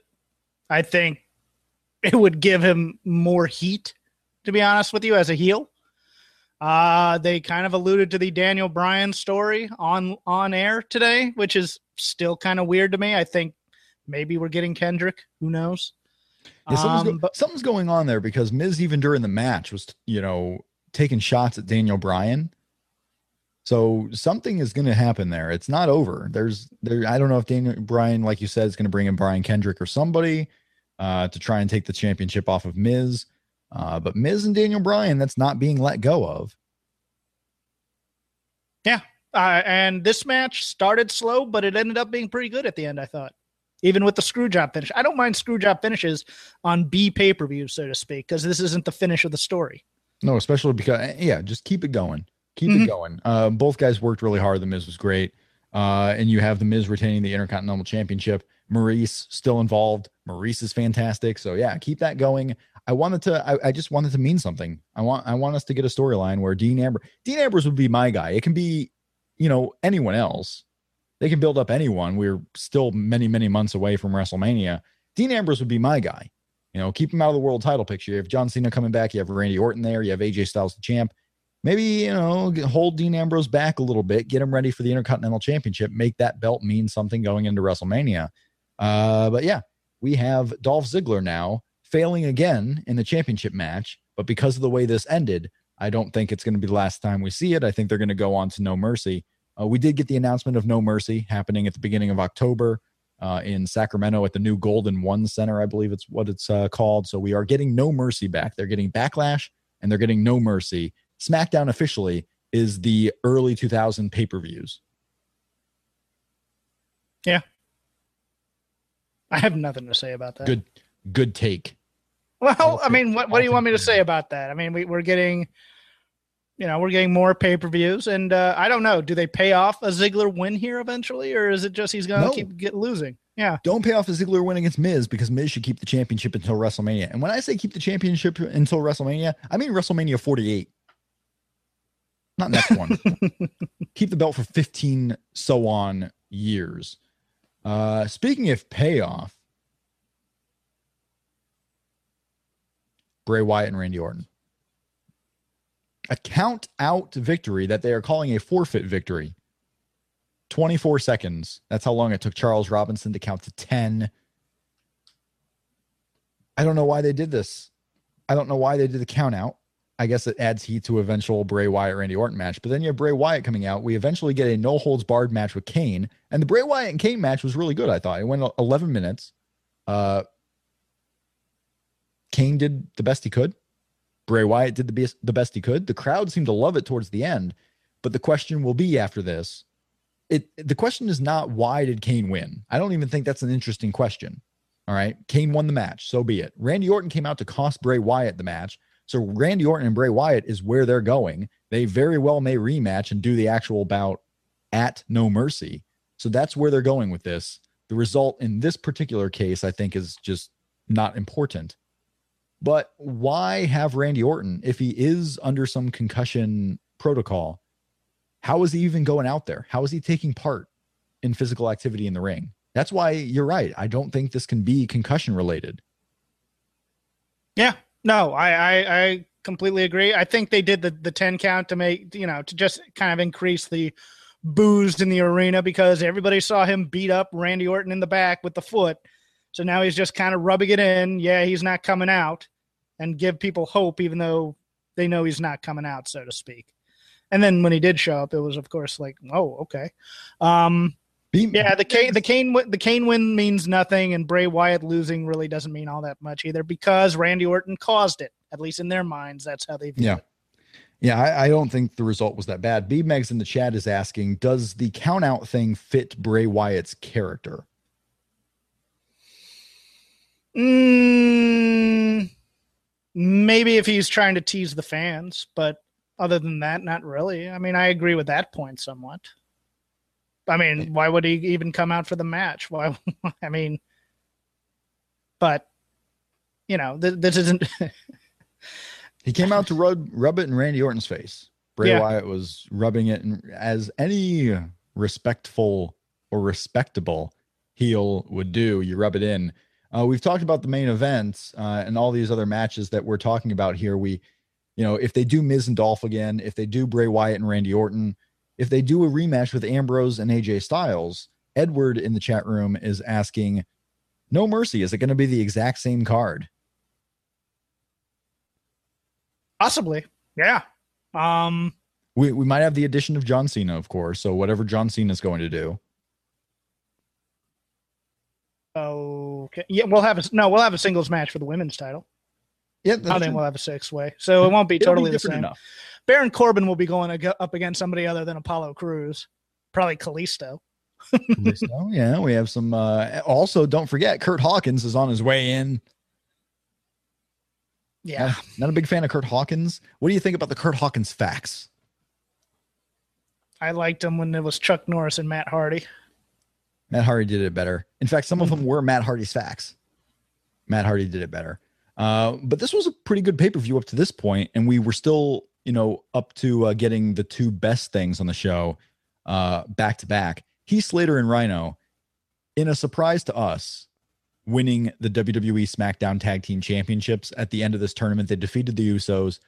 I think it would give him more heat, to be honest with you, as a heel. Uh, they kind of alluded to the Daniel Bryan story on on air today, which is still kind of weird to me. I think maybe we're getting Kendrick. Who knows? Yeah, something's, Um, go- but- something's going on there because Miz, even during the match, was, you know, taking shots at Daniel Bryan. So something is going to happen there. It's not over. There's there. I don't know if Daniel Bryan, like you said, is going to bring in Brian Kendrick or somebody uh, to try and take the championship off of Miz. Uh, but Miz and Daniel Bryan, that's not being let go of. Yeah, uh, and this match started slow, but it ended up being pretty good at the end, I thought. Even with the screw job finish. I don't mind screw job finishes on B pay per view, so to speak, because this isn't the finish of the story. No, especially because yeah, just keep it going. Keep Mhm. it going. Uh, both guys worked really hard. The Miz was great. Uh, and you have the Miz retaining the Intercontinental Championship. Maryse still involved. Maryse is fantastic. So yeah, keep that going. I wanted to. I, I just wanted to mean something. I want. I want us to get a storyline where Dean Amber, Dean Ambrose would be my guy. It can be, you know, anyone else. They can build up anyone. We're still many, many months away from WrestleMania. Dean Ambrose would be my guy. You know, keep him out of the world title picture. You have John Cena coming back. You have Randy Orton there. You have AJ Styles, the champ. Maybe, you know, hold Dean Ambrose back a little bit, get him ready for the Intercontinental Championship, make that belt mean something going into WrestleMania. Uh, but yeah, we have Dolph Ziggler now failing again in the championship match. But because of the way this ended, I don't think it's going to be the last time we see it. I think they're going to go on to No Mercy. Uh, we did get the announcement of No Mercy happening at the beginning of October uh, in Sacramento at the new Golden One Center, I believe it's what it's uh, called. So we are getting No Mercy back. They're getting Backlash and they're getting No Mercy. SmackDown officially is the early 2000 pay per views. Yeah. I have nothing to say about that. Good, good take. Well, I mean, what, what do you want me to say about that? I mean, we, we're getting, you know, we're getting more pay per views, and uh, I don't know. Do they pay off a Ziggler win here eventually, or is it just he's going to No. keep get losing? Yeah, Don't pay off a Ziggler win against Miz because Miz should keep the championship until WrestleMania. And when I say keep the championship until WrestleMania, I mean WrestleMania 48. Not next one. keep the belt for 15 so on years. Uh speaking of payoff, Bray Wyatt and Randy Orton. A count out victory that they are calling a forfeit victory. 24 seconds. That's how long it took Charles Robinson to count to 10. I don't know why they did this. I don't know why they did the count out. I guess it adds heat to eventual Bray Wyatt Randy Orton match. But then you have Bray Wyatt coming out. We eventually get a no holds barred match with Kane, and the Bray Wyatt and Kane match was really good. I thought it went 11 minutes. Uh, Kane did the best he could. Bray Wyatt did the best, the best he could. The crowd seemed to love it towards the end. But the question will be after this. It the question is not why did Kane win? I don't even think that's an interesting question. All right. Kane won the match. So be it. Randy Orton came out to cost Bray Wyatt the match. So Randy Orton and Bray Wyatt is where they're going. They very well may rematch and do the actual bout at No Mercy. So that's where they're going with this. The result in this particular case, I think, is just not important. But why have Randy Orton if he is under some concussion protocol? How is he even going out there? How is he taking part in physical activity in the ring? That's why you're right. I don't think this can be concussion related. Yeah, no, I, I, I completely agree. I think they did the the ten count to make you know to just kind of increase the boos in the arena because everybody saw him beat up Randy Orton in the back with the foot. So now he's just kind of rubbing it in. Yeah, he's not coming out, and give people hope, even though they know he's not coming out, so to speak. And then when he did show up, it was of course like, oh, okay. Um, yeah, the Kane, the Kane, the Kane win means nothing, and Bray Wyatt losing really doesn't mean all that much either because Randy Orton caused it. At least in their minds, that's how they view yeah. it. Yeah, I, I, don't think the result was that bad. B Megs in the chat is asking, does the count out thing fit Bray Wyatt's character? Mm, maybe if he's trying to tease the fans, but other than that, not really. I mean, I agree with that point somewhat. I mean, why would he even come out for the match? Why? I mean, but you know, th- this isn't. he came out to rub rub it in Randy Orton's face. Bray yeah. Wyatt was rubbing it in, as any respectful or respectable heel would do. You rub it in. Uh, we've talked about the main events uh, and all these other matches that we're talking about here. We, you know, if they do Miz and Dolph again, if they do Bray Wyatt and Randy Orton, if they do a rematch with Ambrose and AJ Styles, Edward in the chat room is asking, No mercy. Is it going to be the exact same card? Possibly. Yeah. Um, we, we might have the addition of John Cena, of course. So whatever John Cena is going to do. Okay. Yeah, we'll have a no. We'll have a singles match for the women's title. Yeah, I think we'll have a six way, so it won't be totally be the same. Enough. Baron Corbin will be going up against somebody other than Apollo Crews, probably Kalisto. Kalisto, yeah, we have some. Uh, also, don't forget, Kurt Hawkins is on his way in. Yeah, not, not a big fan of Kurt Hawkins. What do you think about the Kurt Hawkins facts? I liked him when it was Chuck Norris and Matt Hardy. Matt Hardy did it better. In fact, some of them were Matt Hardy's facts. Matt Hardy did it better. Uh, but this was a pretty good pay per view up to this point, and we were still you know, up to uh, getting the two best things on the show uh, back to back. Heath Slater and Rhino, in a surprise to us, winning the WWE SmackDown Tag Team Championships at the end of this tournament. They defeated the Usos,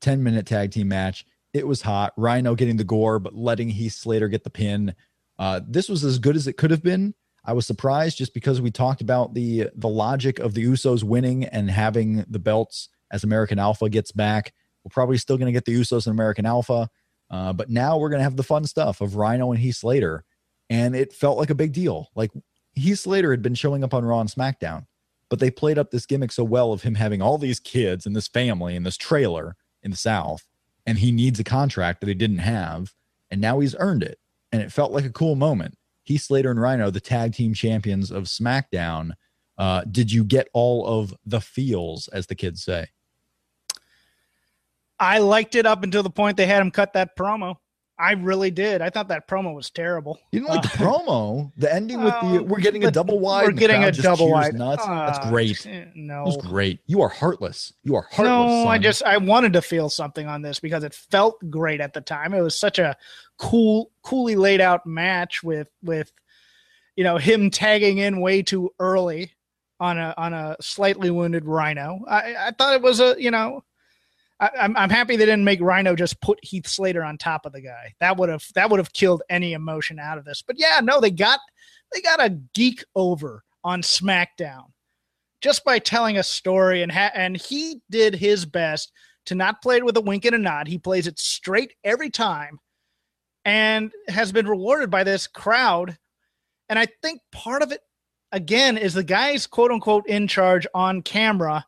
10 minute tag team match. It was hot. Rhino getting the gore, but letting Heath Slater get the pin. Uh, this was as good as it could have been. I was surprised just because we talked about the the logic of the Usos winning and having the belts as American Alpha gets back. We're probably still going to get the Usos and American Alpha. Uh, but now we're going to have the fun stuff of Rhino and Heath Slater. And it felt like a big deal. Like Heath Slater had been showing up on Raw and SmackDown, but they played up this gimmick so well of him having all these kids and this family and this trailer in the South. And he needs a contract that he didn't have. And now he's earned it. And it felt like a cool moment. Heath Slater and Rhino, the tag team champions of SmackDown. Uh, did you get all of the feels, as the kids say? I liked it up until the point they had him cut that promo. I really did. I thought that promo was terrible. You didn't like the uh, promo? The ending with the we're getting a double wide. We're getting a double wide. Nuts. Uh, That's great. No, it was great. You are heartless. You are heartless. No, son. I just I wanted to feel something on this because it felt great at the time. It was such a cool, coolly laid out match with with you know him tagging in way too early on a on a slightly wounded Rhino. I, I thought it was a you know I, I'm, I'm happy they didn't make Rhino just put Heath Slater on top of the guy. That would have that would have killed any emotion out of this. But yeah, no, they got they got a geek over on SmackDown just by telling a story and ha- and he did his best to not play it with a wink and a nod. He plays it straight every time and has been rewarded by this crowd. And I think part of it, again, is the guys, quote unquote, in charge on camera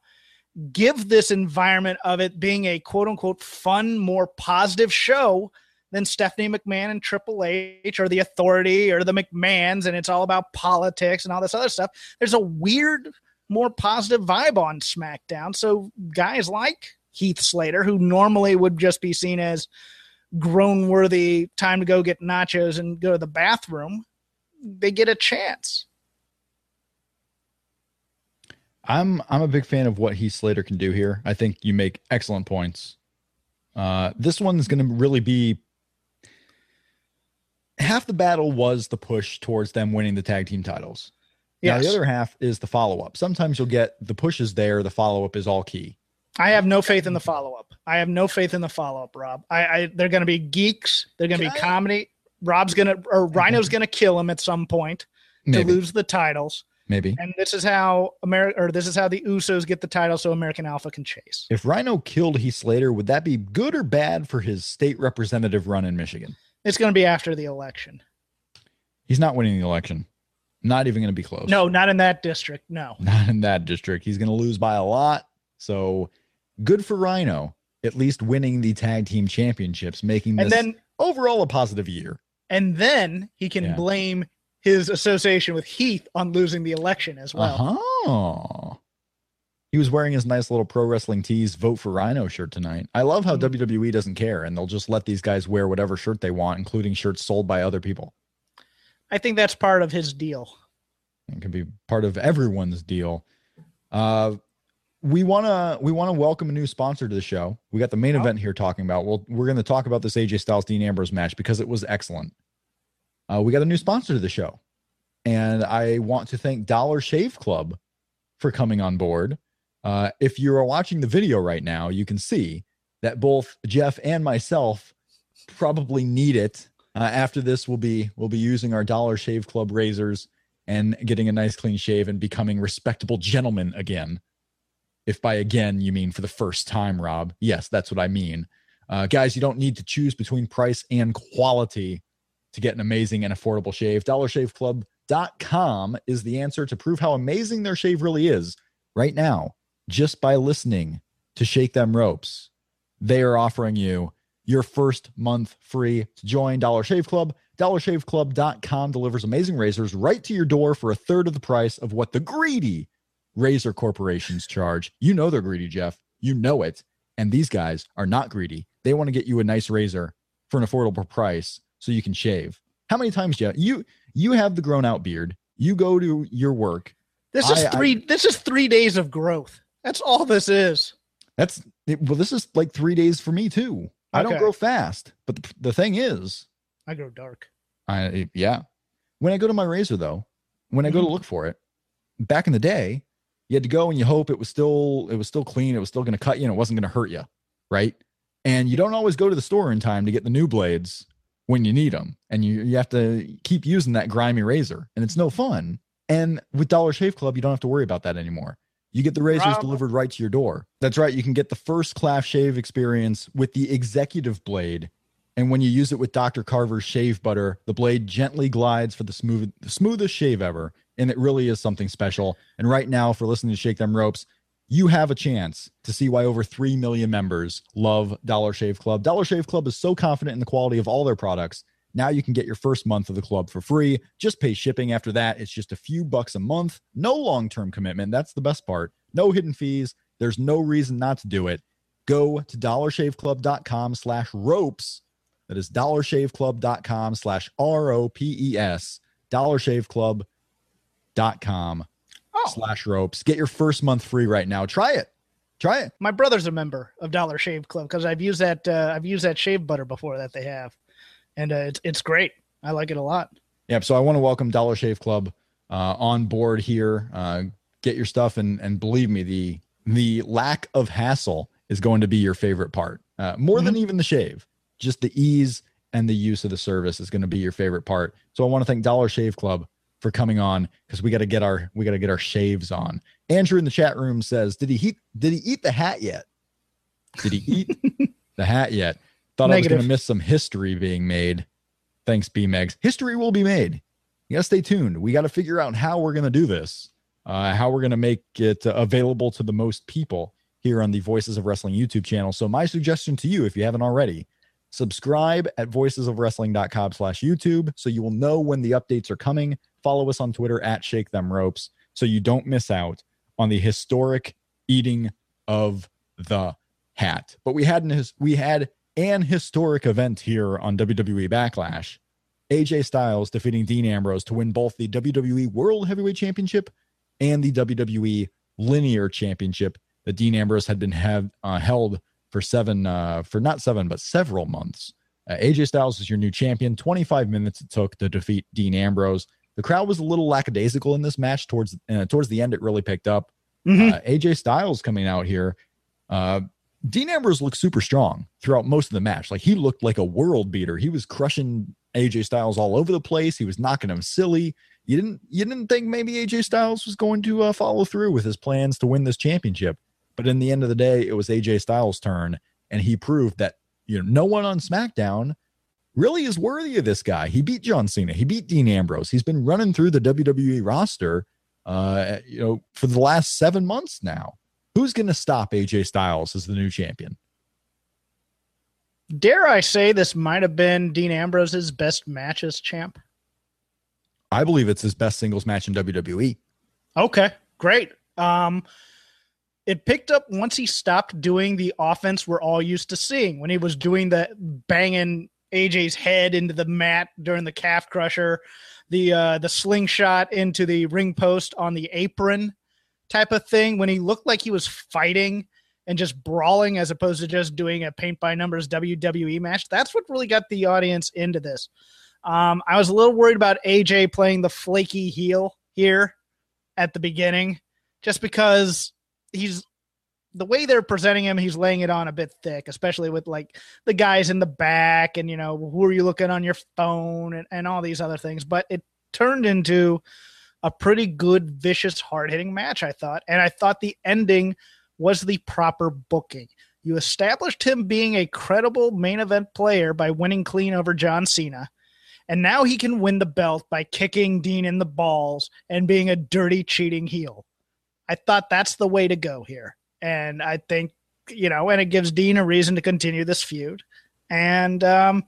give this environment of it being a quote unquote fun, more positive show than Stephanie McMahon and Triple H or the Authority or the McMahons, and it's all about politics and all this other stuff. There's a weird, more positive vibe on SmackDown. So guys like Heath Slater, who normally would just be seen as groan worthy, time to go get nachos and go to the bathroom, they get a chance. I'm I'm a big fan of what Heath Slater can do here. I think you make excellent points. Uh, this one's going to really be half the battle was the push towards them winning the tag team titles. Yeah, the other half is the follow up. Sometimes you'll get the push is there, the follow up is all key. I have no faith in the follow up. I have no faith in the follow up, Rob. I, I they're going to be geeks. They're going to be I- comedy. Rob's going to or Rhino's going to kill him at some point to lose the titles. Maybe. And this is how America or this is how the Usos get the title so American Alpha can chase. If Rhino killed Heath Slater, would that be good or bad for his state representative run in Michigan? It's going to be after the election. He's not winning the election. Not even going to be close. No, not in that district. No. not in that district. He's going to lose by a lot. So good for Rhino, at least winning the tag team championships, making this And then overall a positive year. and then he can Yeah. blame his association with Heath on losing the election as well. Uh-huh. He was wearing his nice little pro wrestling tees vote for Rhino shirt tonight. I love how Mhm. WWE doesn't care and they'll just let these guys wear whatever shirt they want, including shirts sold by other people. I think that's part of his deal. It can be part of everyone's deal. Uh, we want to we want to welcome a new sponsor to the show. We got the main Oh. event here talking about. Well, we're going to talk about this AJ Styles Dean Ambrose match because it was excellent. Uh, we got a new sponsor to the show, and I want to thank Dollar Shave Club for coming on board. Uh, if you are watching the video right now, you can see that both Jeff and myself probably need it. Uh, after this, we'll be we'll be using our Dollar Shave Club razors and getting a nice clean shave and becoming respectable gentlemen again. If by again you mean for the first time, Rob. Yes, that's what I mean. Uh, guys, you don't need to choose between price and quality to get an amazing and affordable shave. DollarShaveClub.com is the answer to prove how amazing their shave really is right now, just by listening to Shake Them Ropes. They are offering you your first month free to join Dollar Shave Club. DollarShaveClub.com delivers amazing razors right to your door for a third of the price of what the greedy razor corporations charge. You know they're greedy, Jeff. You know it. And these guys are not greedy. They want to get you a nice razor for an affordable price so you can shave. How many times, Jeff? You you have the grown out beard. You go to your work. This is I- I- three. this is three days of growth. That's all this is. That's well, this is like three days for me too. I don't grow fast. But the, the thing is, I grow dark. I yeah. When I go to my razor though, when I go to Mhm. look for it, back in the day, you had to go and you hope it was still it was still clean, it was still going to cut you and it wasn't going to hurt you, right? And you don't always go to the store in time to get the new blades when you need them, and you you have to keep using that grimy razor, and it's no fun. And with Dollar Shave Club, you don't have to worry about that anymore. You get the razors Rob- delivered right to your door. That's right. You can get the first class shave experience with the executive blade and when you use it with Dr. Carver's shave butter, the blade gently glides for the smooth, the smoothest shave ever. And it really is something special. And right now, for listening to Shake Them Ropes, you have a chance to see why over 3 million members love Dollar Shave Club. Dollar Shave Club is so confident in the quality of all their products. Now you can get your first month of the club for free. Just pay shipping after that. It's just a few bucks a month. No long term commitment. That's the best part. No hidden fees. There's no reason not to do it. Go to dollarshaveclub.com slash ropes that is dollarshaveclub.com slash R-O-P-E-S. Dollarshaveclub.com Oh, slash ropes. Get your first month free right now. Try it. Try it. my brother's a member of Dollar Shave Club because I've used that. Uh, I've used that shave butter before that they have, and uh, it's it's great. I like it a lot. Yep. So I want to welcome Dollar Shave Club uh, on board here. Uh, get your stuff and and believe me, the the lack of hassle is going to be your favorite part. Uh, more than even the shave, just the ease and the use of the service is going to be your favorite part. So I want to thank Dollar Shave Club for coming on because we got to get our we got to get our shaves on. Andrew in the chat room says, "Did he eat? Did he eat the hat yet?" Did he eat the hat yet? Thought I was going to miss some history being made. Thanks, B Megs. History will be made. You got to stay tuned. We got to figure out how we're going to do this, uh, how we're going to make it uh, available to the most people here on the Voices of Wrestling YouTube channel. So, my suggestion to you, if you haven't already, subscribe at voicesofwrestling.com slash YouTube so you will know when the updates are coming. Follow us on Twitter at Shake Them Ropes so you don't miss out on the historic eating of the hat. But we had an we had an historic event here on WWE Backlash. AJ Styles defeating Dean Ambrose to win both the WWE World Heavyweight Championship and the WWE Linear Championship that Dean Ambrose had been have uh, held for seven uh, for not seven but several months. Uh, AJ Styles is your new champion. 25 minutes it took to defeat Dean Ambrose. The crowd was a little lackadaisical in this match. Towards uh, towards the end, it really picked up. Mhm. Uh, AJ Styles coming out here. Uh, Dean Ambrose looked super strong throughout most of the match. Like he looked like a world beater. He was crushing AJ Styles all over the place. He was knocking him silly. You didn't you didn't think maybe AJ Styles was going to uh, follow through with his plans to win this championship, but in the end of the day, it was AJ Styles' turn, and he proved that you know no one on SmackDown really is worthy of this guy. He beat John Cena. He beat Dean Ambrose. He's been running through the WWE roster, uh, you know, for the last seven months now. Who's going to stop AJ Styles as the new champion? Dare I say this might have been Dean Ambrose's best match as champ? I believe it's his best singles match in. WWE. Okay, great. Um, it picked up once he stopped doing the offense we're all used to seeing when he was doing the banging AJ's head into the mat during the calf crusher, the uh, the slingshot into the ring post on the apron type of thing. When he looked like he was fighting and just brawling as opposed to just doing a paint by numbers WWE match. That's what really got the audience into this. Um, I was a little worried about AJ playing the flaky heel here at the beginning, just because he's the way they're presenting him, he's laying it on a bit thick, especially with like the guys in the back and you know, who are you looking on your phone and, and all these other things. But it turned into a pretty good, vicious, hard hitting match, I thought. And I thought the ending was the proper booking. You established him being a credible main event player by winning clean over John Cena. And now he can win the belt by kicking Dean in the balls and being a dirty, cheating heel. I thought that's the way to go here. And I think, you know, and it gives Dean a reason to continue this feud. And um,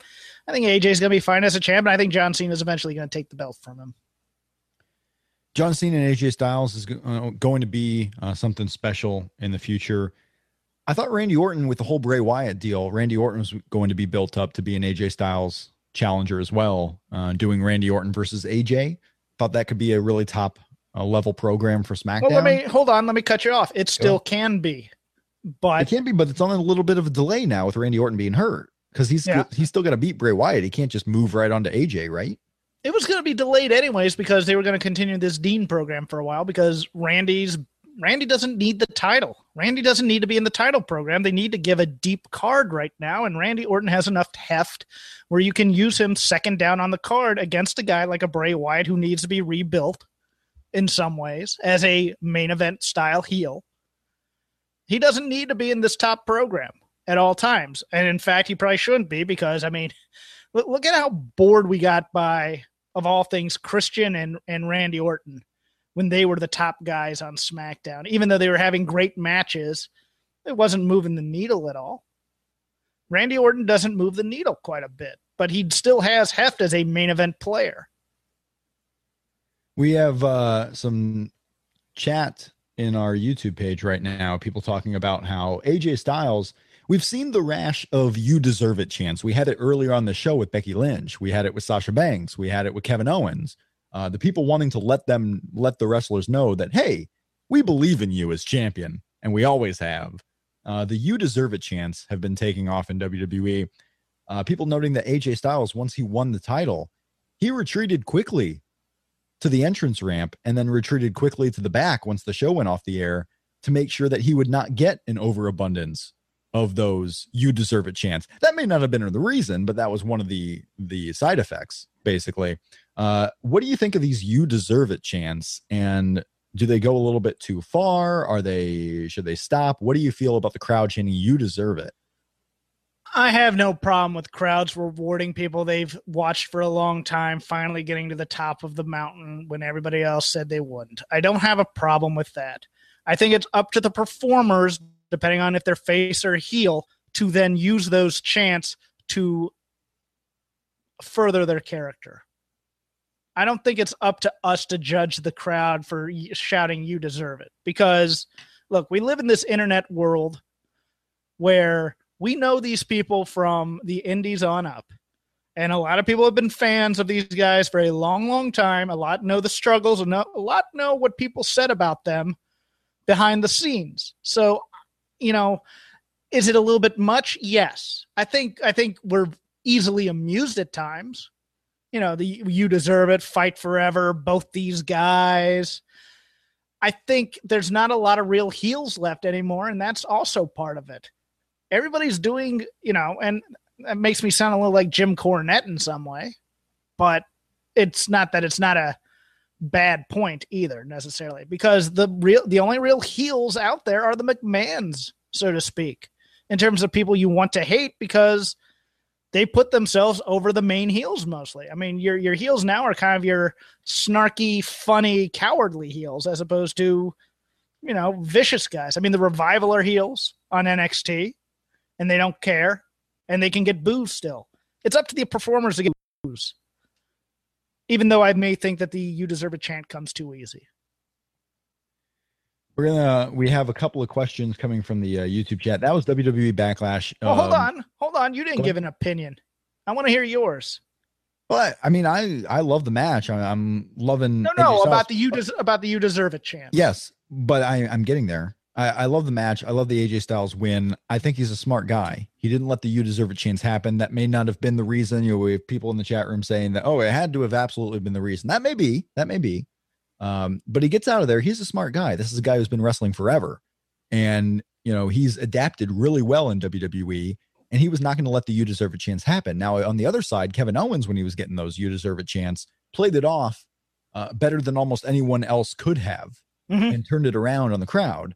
I think AJ's going to be fine as a champ. And I think John Cena is eventually going to take the belt from him. John Cena and AJ Styles is uh, going to be uh, something special in the future. I thought Randy Orton with the whole Bray Wyatt deal, Randy Orton was going to be built up to be an AJ Styles challenger as well, uh, doing Randy Orton versus AJ. Thought that could be a really top uh, level program for SmackDown. Well, let me hold on. Let me cut you off. It still can be, but it can be, but it's on a little bit of a delay now with Randy Orton being hurt because he's Yeah. he's still got to beat Bray Wyatt. He can't just move right onto AJ, right? it was going to be delayed anyways because they were going to continue this Dean program for a while because Randy's Randy doesn't need the title. Randy doesn't need to be in the title program. They need to give a deep card right now, and Randy Orton has enough heft where you can use him second down on the card against a guy like a Bray Wyatt who needs to be rebuilt in some ways as a main event style heel. He doesn't need to be in this top program at all times, and in fact, he probably shouldn't be because I mean, look, look at how bored we got by of all things Christian and and Randy Orton when they were the top guys on SmackDown. Even though they were having great matches, it wasn't moving the needle at all. Randy Orton doesn't move the needle quite a bit, but he still has heft as a main event player. We have uh, some chat in our YouTube page right now. People talking about how AJ Styles. We've seen the rash of "You deserve it" chants. We had it earlier on the show with Becky Lynch. We had it with Sasha Banks. We had it with Kevin Owens. Uh, the people wanting to let them let the wrestlers know that hey, we believe in you as champion, and we always have. Uh, the "You deserve it" chants have been taking off in WWE. Uh, people noting that AJ Styles, once he won the title, he retreated quickly to the entrance ramp and then retreated quickly to the back once the show went off the air to make sure that he would not get an overabundance of those you deserve it chants. That may not have been the reason, but that was one of the the side effects basically. Uh what do you think of these you deserve it chants and do they go a little bit too far? Are they should they stop? What do you feel about the crowd chanting "You deserve it"? I have no problem with crowds rewarding people they've watched for a long time, finally getting to the top of the mountain when everybody else said they wouldn't. I don't have a problem with that. I think it's up to the performers, depending on if they're face or heel, to then use those chants to further their character. I don't think it's up to us to judge the crowd for shouting, You deserve it. Because, look, we live in this internet world where we know these people from the indies on up. And a lot of people have been fans of these guys for a long, long time. A lot know the struggles, and a lot know what people said about them behind the scenes. So, you know, is it a little bit much? Yes. I think I think we're easily amused at times. You know, the you deserve it, fight forever, both these guys. I think there's not a lot of real heels left anymore, and that's also part of it everybody's doing, you know, and that makes me sound a little like Jim Cornette in some way, but it's not that it's not a bad point either necessarily because the real the only real heels out there are the McMahons, so to speak, in terms of people you want to hate because they put themselves over the main heels mostly. I mean, your your heels now are kind of your snarky, funny, cowardly heels as opposed to, you know, vicious guys. I mean, the revival are heels on NXT and they don't care and they can get boos still. It's up to the performers to get boos. Even though I may think that the you deserve a chant comes too easy. We're gonna we have a couple of questions coming from the uh, YouTube chat. That was WWE Backlash. Oh, um, hold on, hold on. You didn't give an opinion. I want to hear yours. But I mean, I I love the match. I, am loving. No, no, about the you des- about the you deserve it chant. Yes, but I I'm getting there. I, I, love the match. I love the AJ Styles win. I think he's a smart guy. He didn't let the you deserve a chance happen. That may not have been the reason. You know, we have people in the chat room saying that, oh, it had to have absolutely been the reason. That may be. That may be. Um, but he gets out of there. He's a smart guy. This is a guy who's been wrestling forever. And, you know, he's adapted really well in WWE. And he was not going to let the you deserve a chance happen. Now, on the other side, Kevin Owens, when he was getting those you deserve a chance, played it off uh, better than almost anyone else could have mm-hmm. and turned it around on the crowd.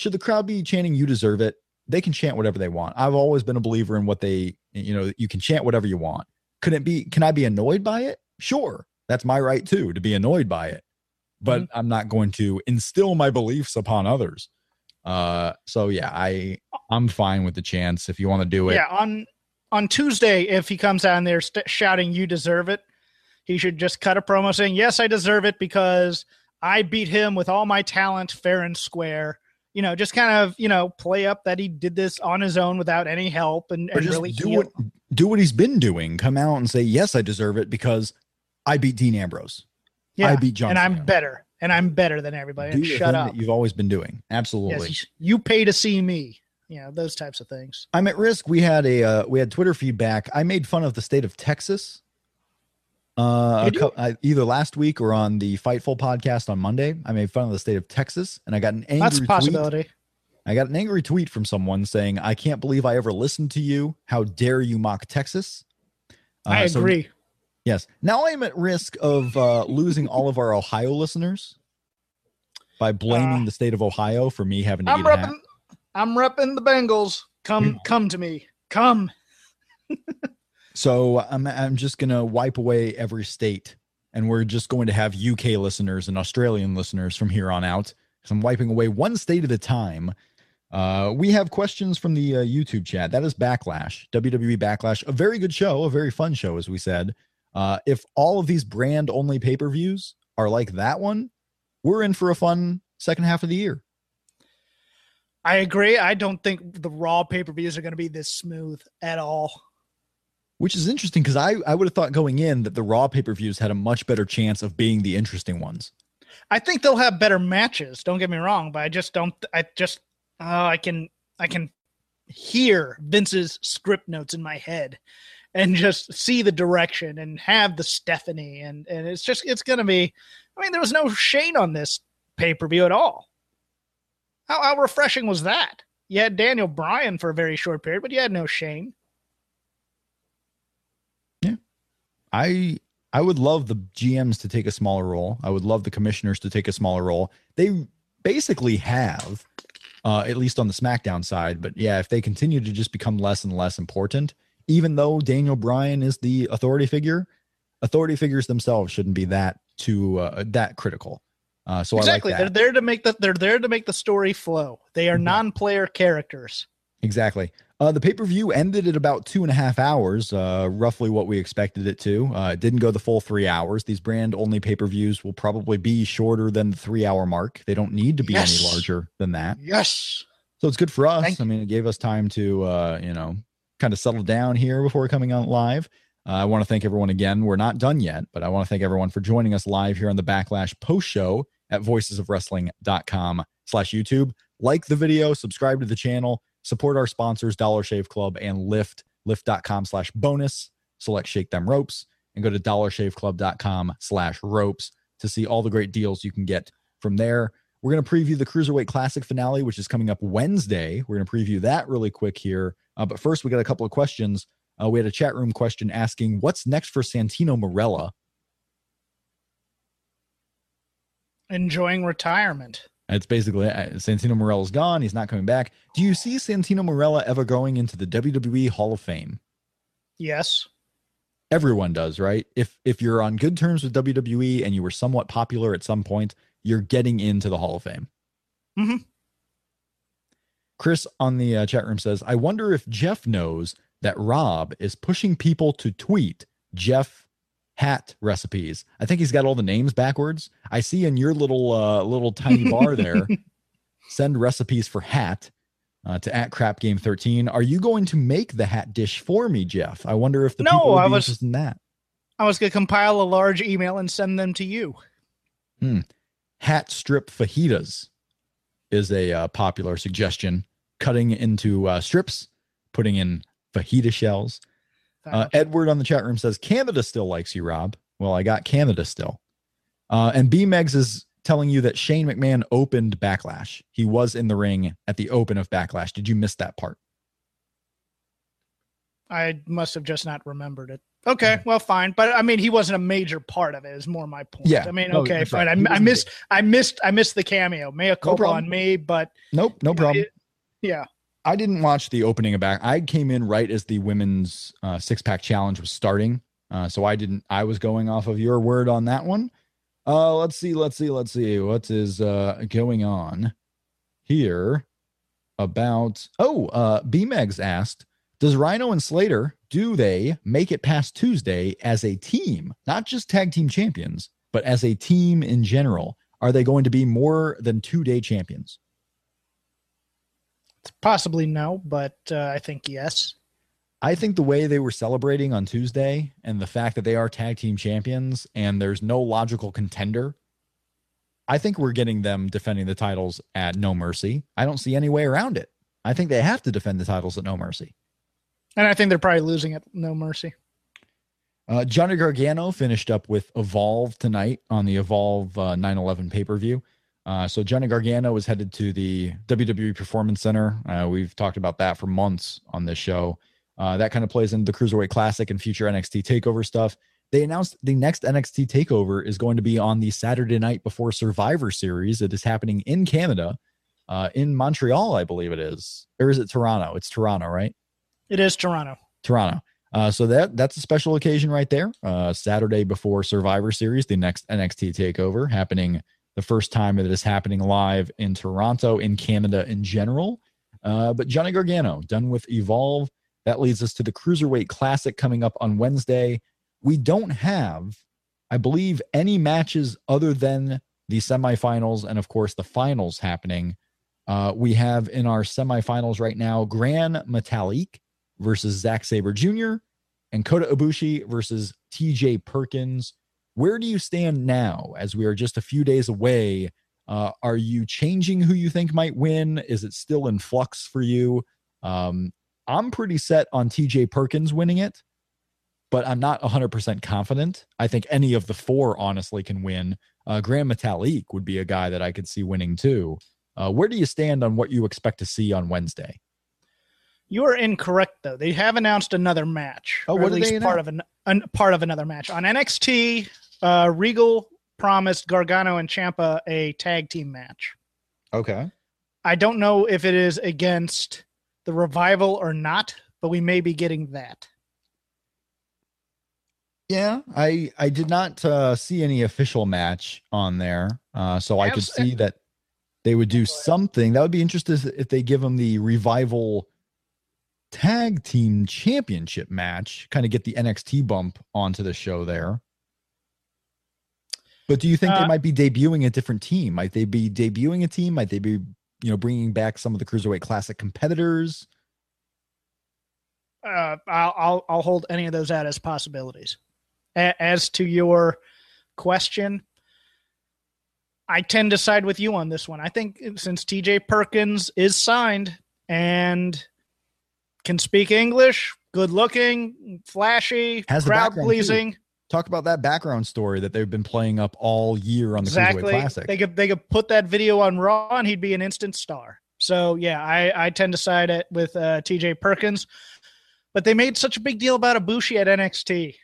Should the crowd be chanting "You deserve it"? They can chant whatever they want. I've always been a believer in what they, you know, you can chant whatever you want. Could it be? Can I be annoyed by it? Sure, that's my right too to be annoyed by it, but mm-hmm. I'm not going to instill my beliefs upon others. Uh, so yeah, I I'm fine with the chance if you want to do it. Yeah, on on Tuesday, if he comes down there st- shouting "You deserve it," he should just cut a promo saying, "Yes, I deserve it because I beat him with all my talent, fair and square." You know, just kind of, you know, play up that he did this on his own without any help and, and really do what, do what he's been doing. Come out and say, yes, I deserve it because I beat Dean Ambrose. Yeah, I beat John. And I'm better. And I'm better than everybody. and shut up. you've always been doing. Absolutely. Yes, you pay to see me. You know, those types of things. I'm at risk. We had a uh, we had Twitter feedback. I made fun of the state of Texas uh, co- uh, either last week or on the Fightful podcast on Monday, I made fun of the state of Texas, and I got an angry That's a possibility. Tweet. I got an angry tweet from someone saying, "I can't believe I ever listened to you. How dare you mock Texas?" Uh, I agree. So, yes. Now I am at risk of uh, losing all of our Ohio listeners by blaming uh, the state of Ohio for me having to I'm eat repping, I'm repping the Bengals. Come, come to me. Come. So I'm I'm just gonna wipe away every state, and we're just going to have UK listeners and Australian listeners from here on out. Because I'm wiping away one state at a time. Uh, we have questions from the uh, YouTube chat. That is Backlash, WWE Backlash, a very good show, a very fun show, as we said. Uh, if all of these brand only pay per views are like that one, we're in for a fun second half of the year. I agree. I don't think the Raw pay per views are going to be this smooth at all which is interesting because I, I would have thought going in that the Raw pay per views had a much better chance of being the interesting ones. I think they'll have better matches. Don't get me wrong, but I just don't. I just uh, I can I can hear Vince's script notes in my head and just see the direction and have the Stephanie and and it's just it's gonna be. I mean, there was no Shane on this pay per view at all. How, how refreshing was that? You had Daniel Bryan for a very short period, but you had no Shane. I I would love the GMs to take a smaller role. I would love the commissioners to take a smaller role. They basically have, uh, at least on the SmackDown side. But yeah, if they continue to just become less and less important, even though Daniel Bryan is the authority figure, authority figures themselves shouldn't be that too uh, that critical. Uh, so exactly, I like they're there to make the they're there to make the story flow. They are mm-hmm. non-player characters. Exactly. Uh, the pay per view ended at about two and a half hours, uh, roughly what we expected it to. Uh, it didn't go the full three hours. These brand only pay per views will probably be shorter than the three hour mark. They don't need to be yes. any larger than that. Yes. So it's good for us. Thank I mean, it gave us time to, uh, you know, kind of settle down here before coming out live. Uh, I want to thank everyone again. We're not done yet, but I want to thank everyone for joining us live here on the Backlash post show at voicesofwrestling.com slash YouTube. Like the video, subscribe to the channel Support our sponsors, Dollar Shave Club and Lyft, lyft.com slash bonus. Select Shake Them Ropes and go to dollarshaveclub.com slash ropes to see all the great deals you can get from there. We're going to preview the Cruiserweight Classic finale, which is coming up Wednesday. We're going to preview that really quick here. Uh, but first, we got a couple of questions. Uh, we had a chat room question asking, what's next for Santino Marella? Enjoying retirement. It's basically uh, Santino Marella's gone. He's not coming back. Do you see Santino Marella ever going into the WWE Hall of Fame? Yes. Everyone does, right? If if you're on good terms with WWE and you were somewhat popular at some point, you're getting into the Hall of Fame. Mm-hmm. Chris on the uh, chat room says, "I wonder if Jeff knows that Rob is pushing people to tweet Jeff hat recipes. I think he's got all the names backwards. I see in your little uh, little tiny bar there, send recipes for hat uh, to at crap game 13. Are you going to make the hat dish for me, Jeff? I wonder if the no, people would I be was, interested in that. I was going to compile a large email and send them to you. Hmm. Hat strip fajitas is a uh, popular suggestion. Cutting into uh, strips, putting in fajita shells, uh, Edward on the chat room says Canada still likes you, Rob. Well, I got Canada still. Uh, and B Megs is telling you that Shane McMahon opened Backlash. He was in the ring at the open of Backlash. Did you miss that part? I must have just not remembered it. Okay, well, fine, but I mean, he wasn't a major part of it. Is more my point. Yeah. I mean, okay, fine. Right. I, I, missed, I missed, I missed the cameo. May have culpa no on me, but nope, no problem. It, yeah. I didn't watch the opening of back. I came in right as the women's uh, six pack challenge was starting, uh, so I didn't. I was going off of your word on that one. Uh, let's see, let's see, let's see what is uh, going on here about. Oh, uh, BMegs asked, "Does Rhino and Slater do they make it past Tuesday as a team, not just tag team champions, but as a team in general? Are they going to be more than two day champions?" Possibly no, but uh, I think yes. I think the way they were celebrating on Tuesday and the fact that they are tag team champions and there's no logical contender, I think we're getting them defending the titles at No Mercy. I don't see any way around it. I think they have to defend the titles at No Mercy. And I think they're probably losing at No Mercy. Uh, Johnny Gargano finished up with Evolve tonight on the Evolve uh, 9 11 pay per view. Uh, so Johnny Gargano is headed to the WWE Performance Center. Uh, we've talked about that for months on this show. Uh, that kind of plays into the Cruiserweight Classic and future NXT Takeover stuff. They announced the next NXT Takeover is going to be on the Saturday night before Survivor Series. It is happening in Canada, uh, in Montreal, I believe it is, or is it Toronto? It's Toronto, right? It is Toronto. Toronto. Uh, so that that's a special occasion right there. Uh, Saturday before Survivor Series, the next NXT Takeover happening the first time that is happening live in Toronto, in Canada in general. Uh, but Johnny Gargano done with Evolve. That leads us to the Cruiserweight Classic coming up on Wednesday. We don't have, I believe, any matches other than the semifinals and, of course, the finals happening. Uh, we have in our semifinals right now Gran Metalik versus Zack Sabre Jr. and Kota Ibushi versus TJ Perkins. Where do you stand now as we are just a few days away? Uh, are you changing who you think might win? Is it still in flux for you? Um, I'm pretty set on TJ Perkins winning it, but I'm not 100% confident. I think any of the four honestly can win. Uh, Gran Metalik would be a guy that I could see winning too. Uh, where do you stand on what you expect to see on Wednesday? You are incorrect though. They have announced another match. Oh, or what at least they part of an, an part of another match on NXT. Uh, Regal promised Gargano and Ciampa a tag team match. Okay. I don't know if it is against the revival or not, but we may be getting that. Yeah, I I did not uh, see any official match on there, uh, so I could see that they would do something. That would be interesting if they give them the revival tag team championship match, kind of get the NXT bump onto the show there. But do you think they Uh, might be debuting a different team? Might they be debuting a team? Might they be, you know, bringing back some of the cruiserweight classic competitors? Uh, I'll, I'll I'll hold any of those out as possibilities. A- as to your question, I tend to side with you on this one. I think since TJ Perkins is signed and can speak English, good looking, flashy, Has crowd pleasing. Talk about that background story that they've been playing up all year on the Exactly. Cruiserweight Classic. They could they could put that video on Raw and he'd be an instant star. So yeah, I I tend to side it with uh, TJ Perkins, but they made such a big deal about Ibushi at NXT,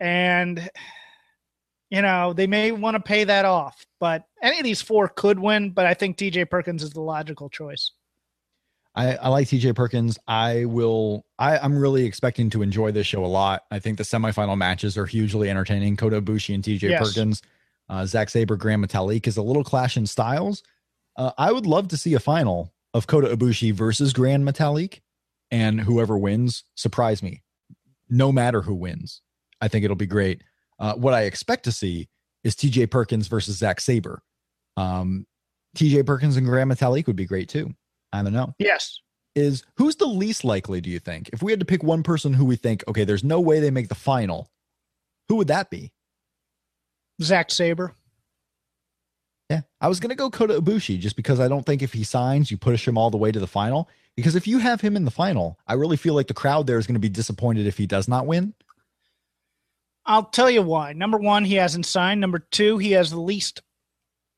and you know they may want to pay that off. But any of these four could win, but I think TJ Perkins is the logical choice. I, I like TJ Perkins. I will. I, I'm really expecting to enjoy this show a lot. I think the semifinal matches are hugely entertaining. Kota Ibushi and TJ Yes. Perkins, uh, Zack Sabre, Grand Metalik is a little clash in styles. Uh, I would love to see a final of Kota Ibushi versus Grand Metalik, and whoever wins, surprise me. No matter who wins, I think it'll be great. Uh, what I expect to see is TJ Perkins versus Zack Sabre. Um, TJ Perkins and Grand Metalik would be great too. I don't know Yes, is who's the least likely do you think if we had to pick one person who we think okay there's no way they make the final who would that be Zack Sabre. yeah i was gonna go kota ibushi just because i don't think if he signs you push him all the way to the final because if you have him in the final i really feel like the crowd there is going to be disappointed if he does not win I'll tell you why. Number one, he hasn't signed. Number two, he has the least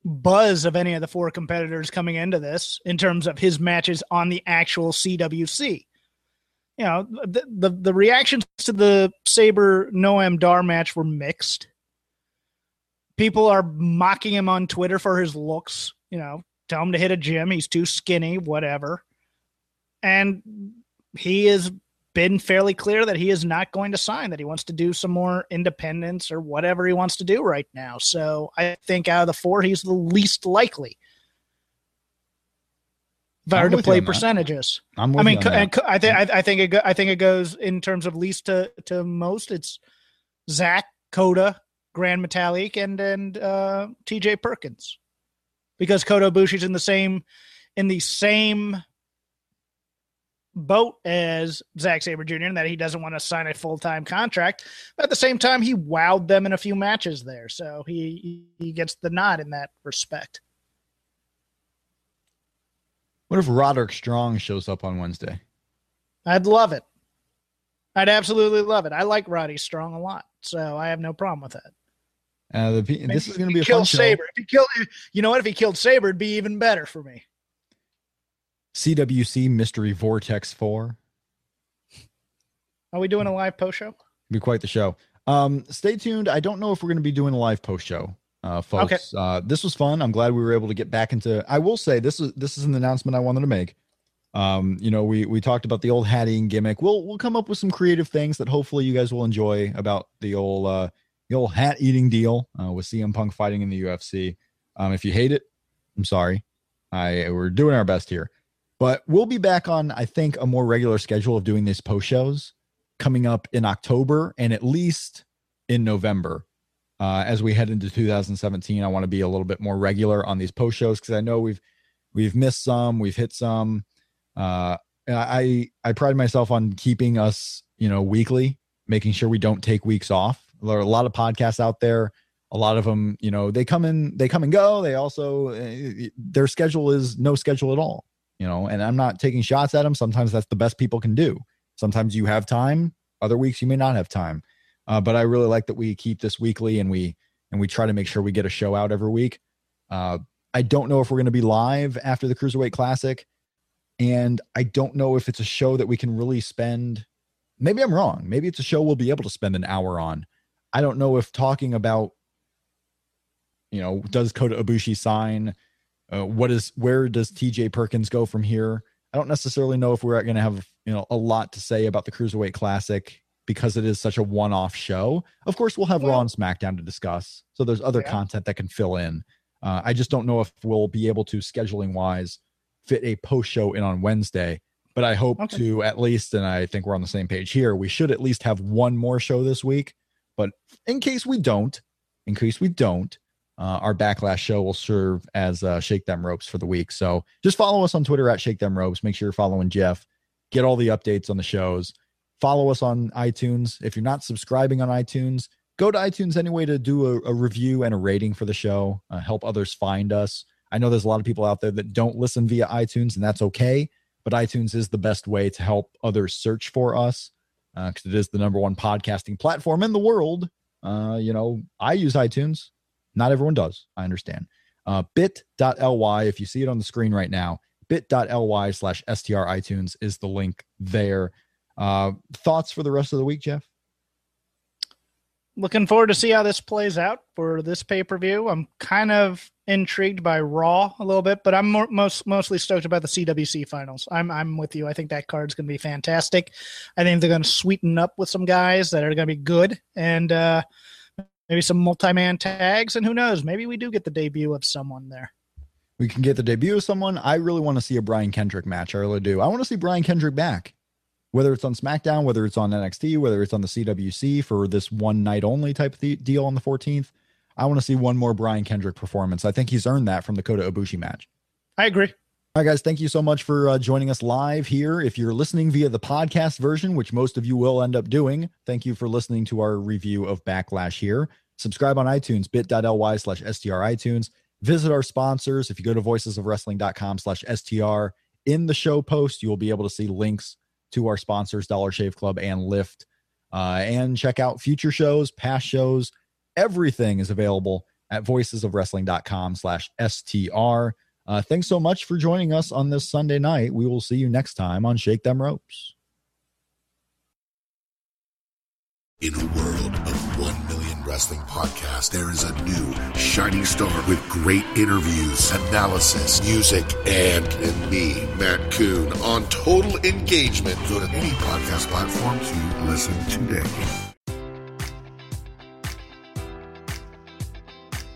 buzz of any of the four competitors coming into this in terms of his matches on the actual CWC. You know, the the, the reactions to the Sabre Noam Dar match were mixed. People are mocking him on Twitter for his looks. You know, tell him to hit a gym. He's too skinny, whatever. And he has been fairly clear that he is not going to sign, that he wants to do some more independence or whatever he wants to do right now. So I think out of the four, he's the least likely. If I were to play percentages, i'm with I mean, you on co- that. and co- I think I, I think it go, I think it goes in terms of least to to most. It's Zack, Kota, Grand Metalik, and and uh, T.J. Perkins, because Kota Ibushi's in the same in the same boat as Zack Sabre Jr. in that he doesn't want to sign a full time contract. But at the same time, he wowed them in a few matches there, so he he gets the nod in that respect. what if roderick strong shows up on wednesday I'd love it. I'd absolutely love it. I like Roddy Strong a lot, so I have no problem with that. uh, the, this is going to be a kill. Sabre. If he killed, you know what? If he killed Sabre, it'd be even better for me. Cwc mystery vortex 4 Are we doing a live post show? be quite the show. Um, stay tuned. I don't know if we're going to be doing a live post show, uh, folks. Okay. Uh, this was fun. I'm glad we were able to get back into. I will say this is this is an announcement I wanted to make. Um, you know, we we talked about the old hatting gimmick. We'll we'll come up with some creative things that hopefully you guys will enjoy about the old uh, the old hat eating deal uh, with CM Punk fighting in the UFC. Um, if you hate it, I'm sorry. I we're doing our best here, but we'll be back on I think a more regular schedule of doing these post shows coming up in October and at least in November. Uh, as we head into 2017, I want to be a little bit more regular on these post shows because I know we've we've missed some, we've hit some. Uh, I I pride myself on keeping us you know weekly, making sure we don't take weeks off. There are a lot of podcasts out there. A lot of them, you know, they come in, they come and go. They also uh, their schedule is no schedule at all. You know, and I'm not taking shots at them. Sometimes that's the best people can do. Sometimes you have time. Other weeks you may not have time. Uh, but I really like that we keep this weekly and we and we try to make sure we get a show out every week. Uh, I don't know if we're going to be live after the Cruiserweight Classic. And I don't know if it's a show that we can really spend. Maybe I'm wrong. Maybe it's a show we'll be able to spend an hour on. I don't know if talking about, you know, does Kota Ibushi sign? Uh, what is where does TJ Perkins go from here? I don't necessarily know if we're going to have you know a lot to say about the Cruiserweight Classic because it is such a one-off show. Of course, we'll have Well- Raw and SmackDown to discuss, so there's other Yeah. content that can fill in. Uh, I just don't know if we'll be able to scheduling wise fit a post show in on Wednesday. But I hope Okay. to at least, and I think we're on the same page here. We should at least have one more show this week. But in case we don't, in case we don't, uh, our backlash show will serve as uh, Shake Them Ropes for the week. So just follow us on Twitter at Shake Them Ropes. Make sure you're following Jeff. Get all the updates on the shows. Follow us on iTunes. If you're not subscribing on iTunes, go to iTunes anyway to do a, a review and a rating for the show. Uh, help others find us. I know there's a lot of people out there that don't listen via iTunes, and that's okay. But iTunes is the best way to help others search for us because it is the number one podcasting platform in the world. Uh, you know, I use iTunes. Not everyone does. I understand. Uh, bit.ly, if you see it on the screen right now, bit.ly slash str iTunes is the link there. Uh, thoughts for the rest of the week, Jeff? Looking forward to see how this plays out for this pay per view. I'm kind of intrigued by Raw a little bit, but I'm more, most mostly stoked about the CWC finals. I'm I'm with you. I think that card's going to be fantastic. I think they're going to sweeten up with some guys that are going to be good and uh, maybe some multi man tags. And who knows? Maybe we do get the debut of someone there. We can get the debut of someone. I really want to see a Brian Kendrick match. I really do. I want to see Brian Kendrick back, whether it's on SmackDown, whether it's on NXT, whether it's on the CWC for this one night only type of the- deal on the 14th. I want to see one more Brian Kendrick performance. I think he's earned that from the Kota Ibushi match. I agree. All right, guys, thank you so much for uh, joining us live here. If you're listening via the podcast version, which most of you will end up doing, thank you for listening to our review of Backlash here. Subscribe on iTunes, bit.ly slash STR iTunes. Visit our sponsors. If you go to voicesofwrestling.com slash STR, in the show post, you will be able to see links to our sponsors, Dollar Shave Club and Lyft. Uh, and check out future shows, past shows. Everything is available at voicesofwrestling.com slash STR. Uh, thanks so much for joining us on this Sunday night. We will see you next time on Shake Them Ropes. In a world of 1 million wrestling podcasts, there is a new shining star with great interviews, analysis, music, and, and me, Matt Coon, on total engagement. Go to any podcast platform to listen today.